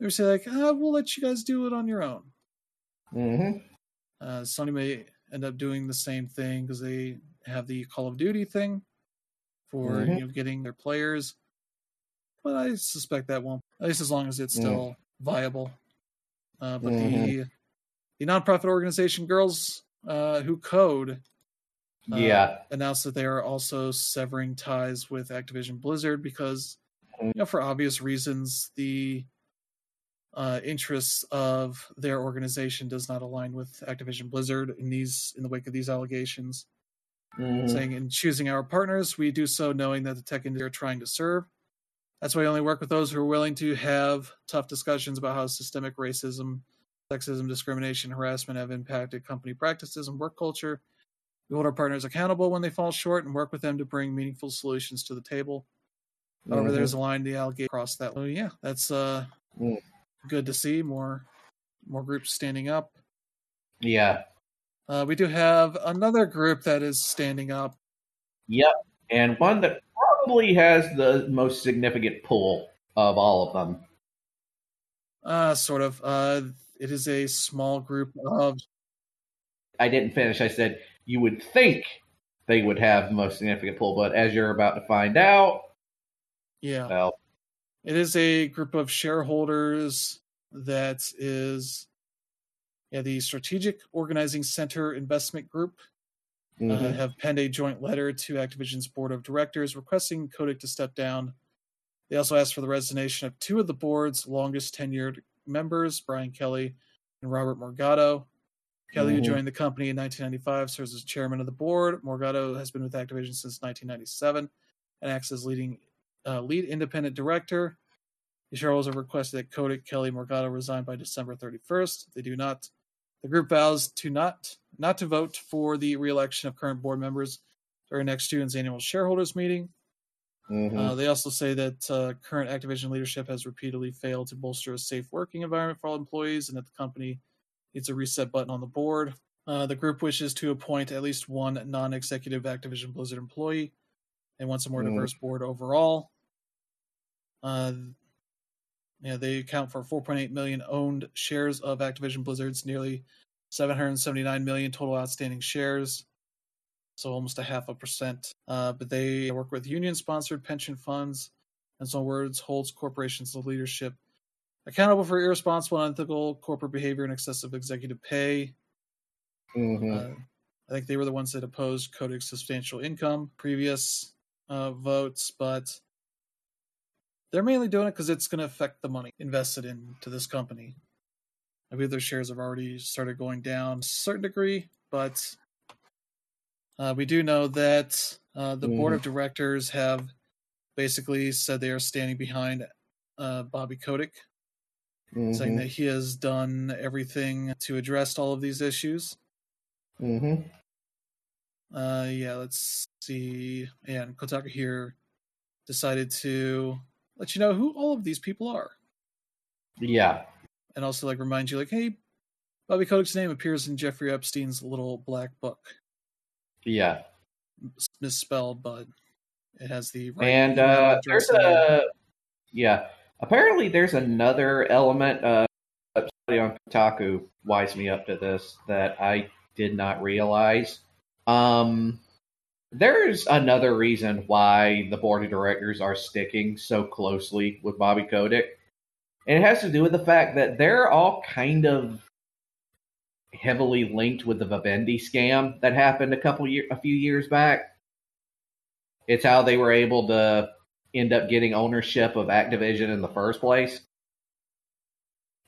They say like, ah, "We'll let you guys do it on your own."
Mm-hmm.
Uh, Sony may end up doing the same thing because they have the Call of Duty thing for mm-hmm. you know getting their players, but I suspect that won't. At least as long as it's mm. still mm. viable. Uh, but mm-hmm. the the nonprofit organization Girls uh, Who Code,
uh, yeah,
announced that they are also severing ties with Activision Blizzard because, mm-hmm. you know, for obvious reasons, the uh, interests of their organization does not align with Activision Blizzard in these in the wake of these allegations. Mm-hmm. Saying in choosing our partners, we do so knowing that the tech industry are trying to serve that's why I only work with those who are willing to have tough discussions about how systemic racism, sexism, discrimination, harassment have impacted company practices and work culture. We hold our partners accountable when they fall short and work with them to bring meaningful solutions to the table. However, mm-hmm. there's a line the alligator across that. So yeah, that's uh mm. good to see more more groups standing up.
Yeah.
Uh, we do have another group that is standing up.
Yep, and one that probably has the most significant pull of all of them.
Uh, sort of. Uh, it is a small group of.
I didn't finish. I said you would think they would have the most significant pull, but as you're about to find out,
yeah,
well,
it is a group of shareholders that is, yeah, the Strategic Organizing Center Investment Group mm-hmm. uh, have penned a joint letter to Activision's board of directors requesting Kotick to step down. They also asked for the resignation of two of the board's longest tenured members, Brian Kelly and Robert Morgado. Kelly, mm-hmm. who joined the company in 1995, serves as chairman of the board. Morgado has been with Activision since 1997 and acts as leading uh, lead independent director. The shareholders have requested that Kotick, Kelly, Morgado resign by December 31st. If they do not, the group vows to not not to vote for the reelection of current board members during next June's annual shareholders meeting. Mm-hmm. Uh, they also say that uh, current Activision leadership has repeatedly failed to bolster a safe working environment for all employees, and that the company needs a reset button on the board. Uh, the group wishes to appoint at least one non-executive Activision Blizzard employee, and wants a more mm-hmm. diverse board overall. Yeah, they account for 4.8 million owned shares of Activision Blizzard's nearly 779 million total outstanding shares, so almost a half a percent. Uh, but they work with union-sponsored pension funds, and so words holds corporations the leadership accountable for irresponsible, unethical corporate behavior and excessive executive pay.
Mm-hmm. Uh,
I think they were the ones that opposed Kotick's substantial income previous uh, votes, but they're mainly doing it because it's going to affect the money invested into this company. I believe their shares have already started going down a certain degree, but uh, we do know that uh, the mm. board of mm-hmm. directors have basically said they are standing behind uh, Bobby Kotick, mm-hmm. saying that he has done everything to address all of these issues.
Mm-hmm.
Uh, yeah, let's see. And Kotaku here decided to let you know who all of these people are.
Yeah.
And also like remind you like, hey, Bobby Kotick's name appears in Jeffrey Epstein's little black book.
Yeah.
misspelled, but it has the
right and uh, there's a yeah. Apparently, there's another element. Uh, on Kotaku wise me up to this that I did not realize. Um, there's another reason why the board of directors are sticking so closely with Bobby Kotick. And it has to do with the fact that they're all kind of heavily linked with the Vivendi scam that happened a couple year, a few years back. It's how they were able to end up getting ownership of Activision in the first place.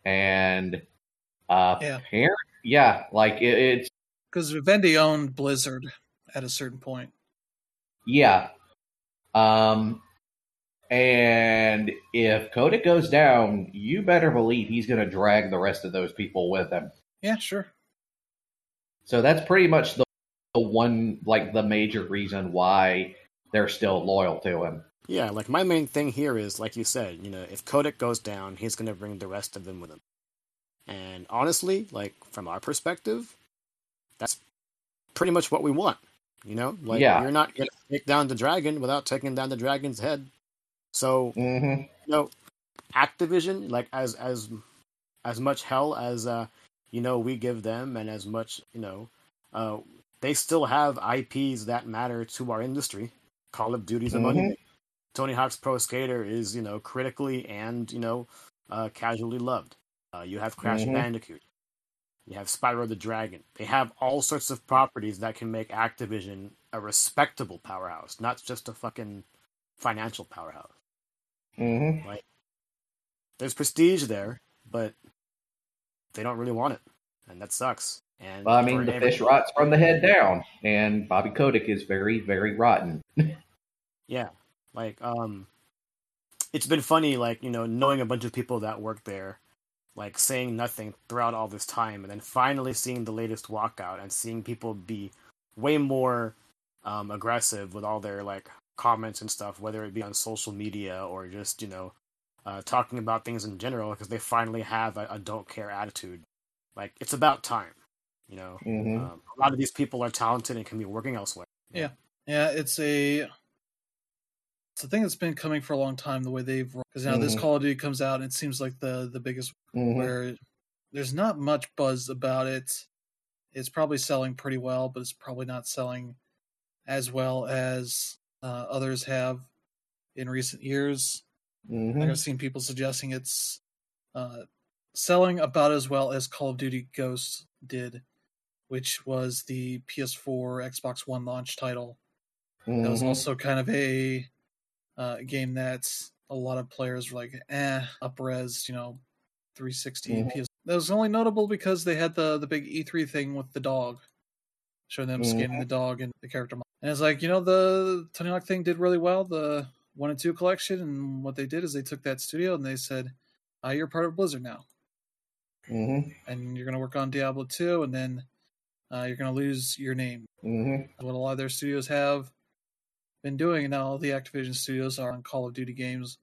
And uh, yeah, parent, yeah, like it, it's
because Vivendi owned Blizzard at a certain point.
Yeah, um, and if Kotick goes down, you better believe he's going to drag the rest of those people with him.
Yeah, sure.
So that's pretty much the, the one, like the major reason why they're still loyal to him.
Yeah, like my main thing here is, like you said, you know, if Kotick goes down, he's going to bring the rest of them with him. And honestly, like from our perspective, that's pretty much what we want. You know, like yeah. you're not to take down the dragon without taking down the dragon's head. So,
mm-hmm. you
know, Activision, like as as as much hell as uh, you know we give them, and as much you know, uh, they still have IPs that matter to our industry. Call of Duty's mm-hmm. a money Tony Hawk's Pro Skater is, you know, critically and, you know, uh, casually loved. Uh, you have Crash mm-hmm. Bandicoot. You have Spyro the Dragon. They have all sorts of properties that can make Activision a respectable powerhouse, not just a fucking financial powerhouse.
Mm-hmm.
Like, there's prestige there, but they don't really want it, and that sucks. And
well, I mean, the fish rots from the head down, and Bobby Kotick is very, very rotten.
yeah, like, um, it's been funny, like you know, knowing a bunch of people that work there, like saying nothing throughout all this time, and then finally seeing the latest walkout and seeing people be way more um, aggressive with all their like comments and stuff, whether it be on social media or just you know uh, talking about things in general, because they finally have a, a, don't care attitude. Like it's about time, you know.
Mm-hmm.
Um, a lot of these people are talented and can be working elsewhere.
Yeah, yeah. It's a it's a thing that's been coming for a long time. The way they've because now mm-hmm. this Call of Duty comes out, and it seems like the the biggest
mm-hmm.
where there's not much buzz about it. It's probably selling pretty well, but it's probably not selling as well as uh, others have in recent years.
Mm-hmm.
I've seen people suggesting it's uh, selling about as well as Call of Duty Ghosts did, which was the PS4, Xbox One launch title. Mm-hmm. That was mm-hmm. also kind of a uh, a game that's a lot of players were like, eh, upres, you know, 360 mm-hmm. PS. That was only notable because they had the the big E3 thing with the dog, showing them mm-hmm. scanning the dog and the character. Model. And it's like, you know, the Tony Hawk thing did really well, the one and two collection, and what they did is they took that studio and they said, uh, "You're part of Blizzard now,
mm-hmm.
and you're going to work on Diablo 2, and then uh, you're going to lose your name."
Mm-hmm.
What a lot of their studios have been doing, now all the Activision studios are on Call of Duty games,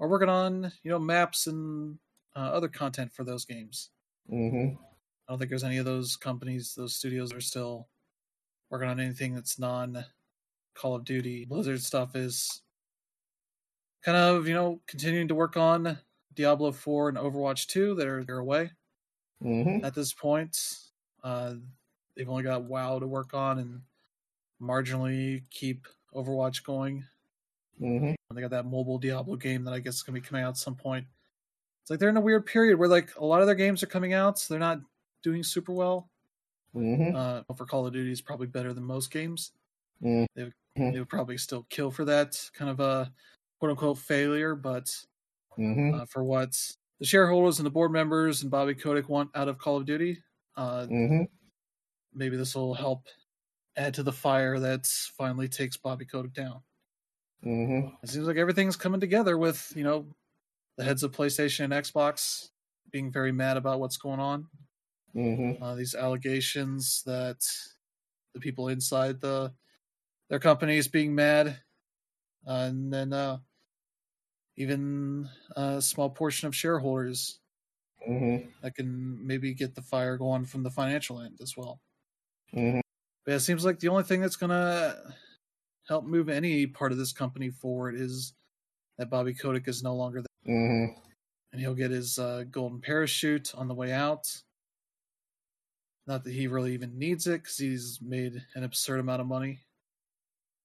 are working on you know maps and uh, other content for those games.
Mm-hmm.
I don't think there's any of those companies, those studios are still working on anything that's non Call of Duty. Blizzard stuff is kind of you know continuing to work on Diablo 4 and Overwatch 2 that are they're away
mm-hmm.
at this point. Uh, they've only got WoW to work on and marginally keep Overwatch going.
Mm-hmm.
They got that mobile Diablo game that I guess is going to be coming out at some point. It's like they're in a weird period where like a lot of their games are coming out, so they're not doing super well.
Mm-hmm.
Uh, for Call of Duty is probably better than most games.
Mm-hmm.
They, would, they would probably still kill for that kind of a quote unquote failure, but
mm-hmm.
uh, for what the shareholders and the board members and Bobby Kotick want out of Call of Duty, uh,
mm-hmm.
maybe this will help add to the fire that finally takes Bobby Kotick down.
Mm-hmm.
It seems like everything's coming together with you know the heads of PlayStation and Xbox being very mad about what's going on.
Mm-hmm.
Uh, these allegations that the people inside the their companies being mad, uh, and then uh, even a small portion of shareholders
mm-hmm.
that can maybe get the fire going from the financial end as well.
Mm-hmm.
But it seems like the only thing that's gonna help move any part of this company forward is that Bobby Kotick is no longer there,
mm-hmm.
and he'll get his uh, golden parachute on the way out. Not that he really even needs it, because he's made an absurd amount of money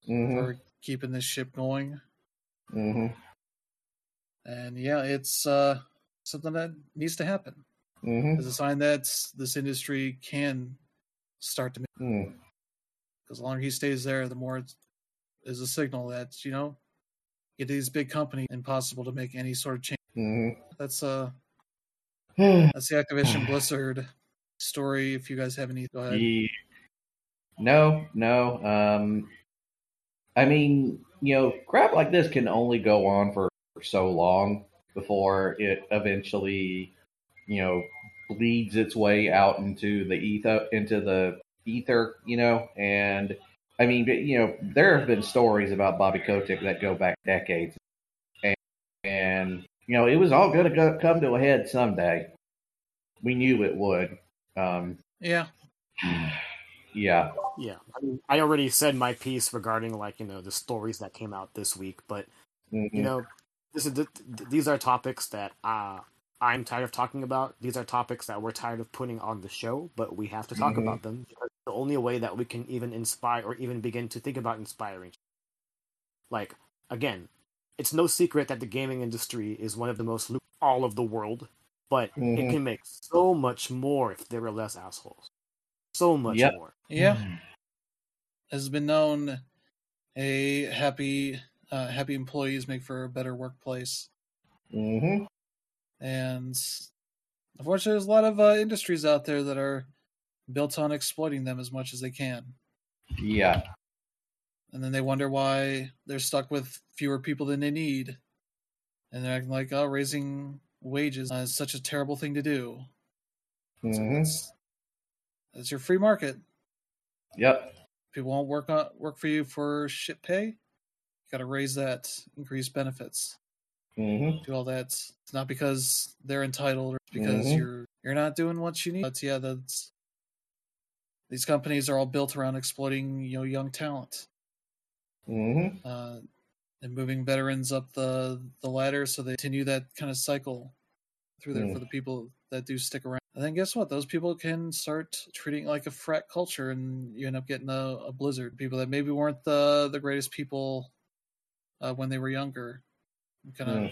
mm-hmm.
for keeping this ship going.
Mm-hmm.
And yeah, it's uh, something that needs to happen.
Mm-hmm.
It's a sign that this industry can start to.
Mm.
Because the longer he stays there, the more it is a signal that you know, get these big company impossible to make any sort of change.
Mm-hmm.
That's uh, that's the Activision Blizzard story. If you guys have any, go ahead.
Yeah. No, no. Um, I mean, you know, crap like this can only go on for so long before it eventually, you know, bleeds its way out into the ether, into the ether, you know. And I mean, you know, there have been stories about Bobby Kotick that go back decades, and, and you know, it was all going to come to a head someday. We knew it would. Um,
yeah.
Yeah.
Yeah. I, mean, I already said my piece regarding like you know the stories that came out this week, but
mm-hmm.
you know, this is these are topics that uh, I'm tired of talking about. These are topics that we're tired of putting on the show, but we have to talk
mm-hmm.
about them because the only way that we can even inspire or even begin to think about inspiring. Like again, it's no secret that the gaming industry is one of the most all of the world, but
mm-hmm.
it can make so much more if there were less assholes. So much
yep.
more.
Yeah. Has been known a happy uh, happy employees make for a better workplace.
Mm-hmm.
And unfortunately, there's a lot of uh, industries out there that are built on exploiting them as much as they can.
Yeah.
And then they wonder why they're stuck with fewer people than they need. And they're acting like, oh, raising wages is such a terrible thing to do.
Mm-hmm.
So that's, that's your free market.
Yep.
People won't work on work for you for shit pay. You got to raise that, increase benefits,
mm-hmm.
do all that. It's not because they're entitled, or because
mm-hmm.
you're you're not doing what you need. But yeah, that's these companies are all built around exploiting you know young talent,
mm-hmm.
uh, and moving veterans up the the ladder so they continue that kind of cycle through there
mm.
for the people that do stick around. And then guess what? Those people can start treating like a frat culture, and you end up getting a, a blizzard. People that maybe weren't the the greatest people uh, when they were younger, kind of
mm.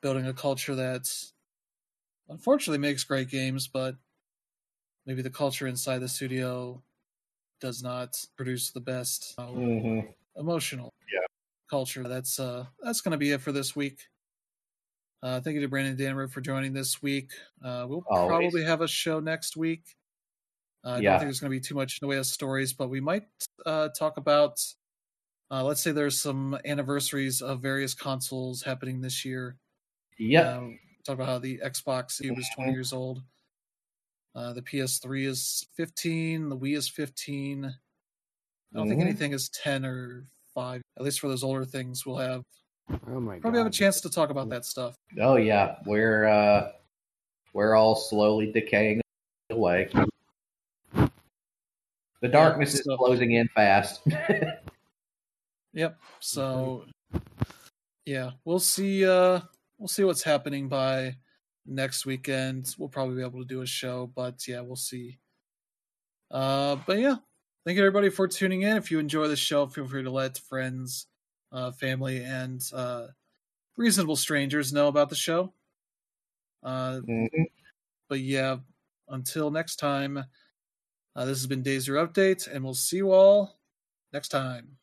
building a culture that's unfortunately makes great games, but maybe the culture inside the studio does not produce the best uh,
mm-hmm.
emotional
yeah.
culture. That's uh that's going to be it for this week. Uh, thank you to Brandon Danner for joining this week. Uh, we'll
Always.
probably have a show next week. Uh, I
Yeah.
don't think there's going to be too much in the way of stories, but we might uh, talk about. Uh, let's say there's some anniversaries of various consoles happening this year.
Yeah.
Uh, talk about how the Xbox was 20
Mhm.
years old. Uh, the PS3 is 15. The Wii is 15. I don't think
Mhm.
anything is 10 or 5. At least for those older things, we'll have
Oh my
probably have a chance to talk about that stuff.
Oh yeah, we're uh, we're all slowly decaying away. The darkness is closing in fast.
Yep. So yeah, we'll see uh we'll see what's happening by next weekend. We'll probably be able to do a show, but yeah, we'll see. Uh but yeah, thank you everybody for tuning in. If you enjoy the show, feel free to let friends, uh family and uh reasonable strangers know about the show. Uh
Mhm.
but yeah, until next time, uh, this has been Day Zero Update, and we'll see you all next time.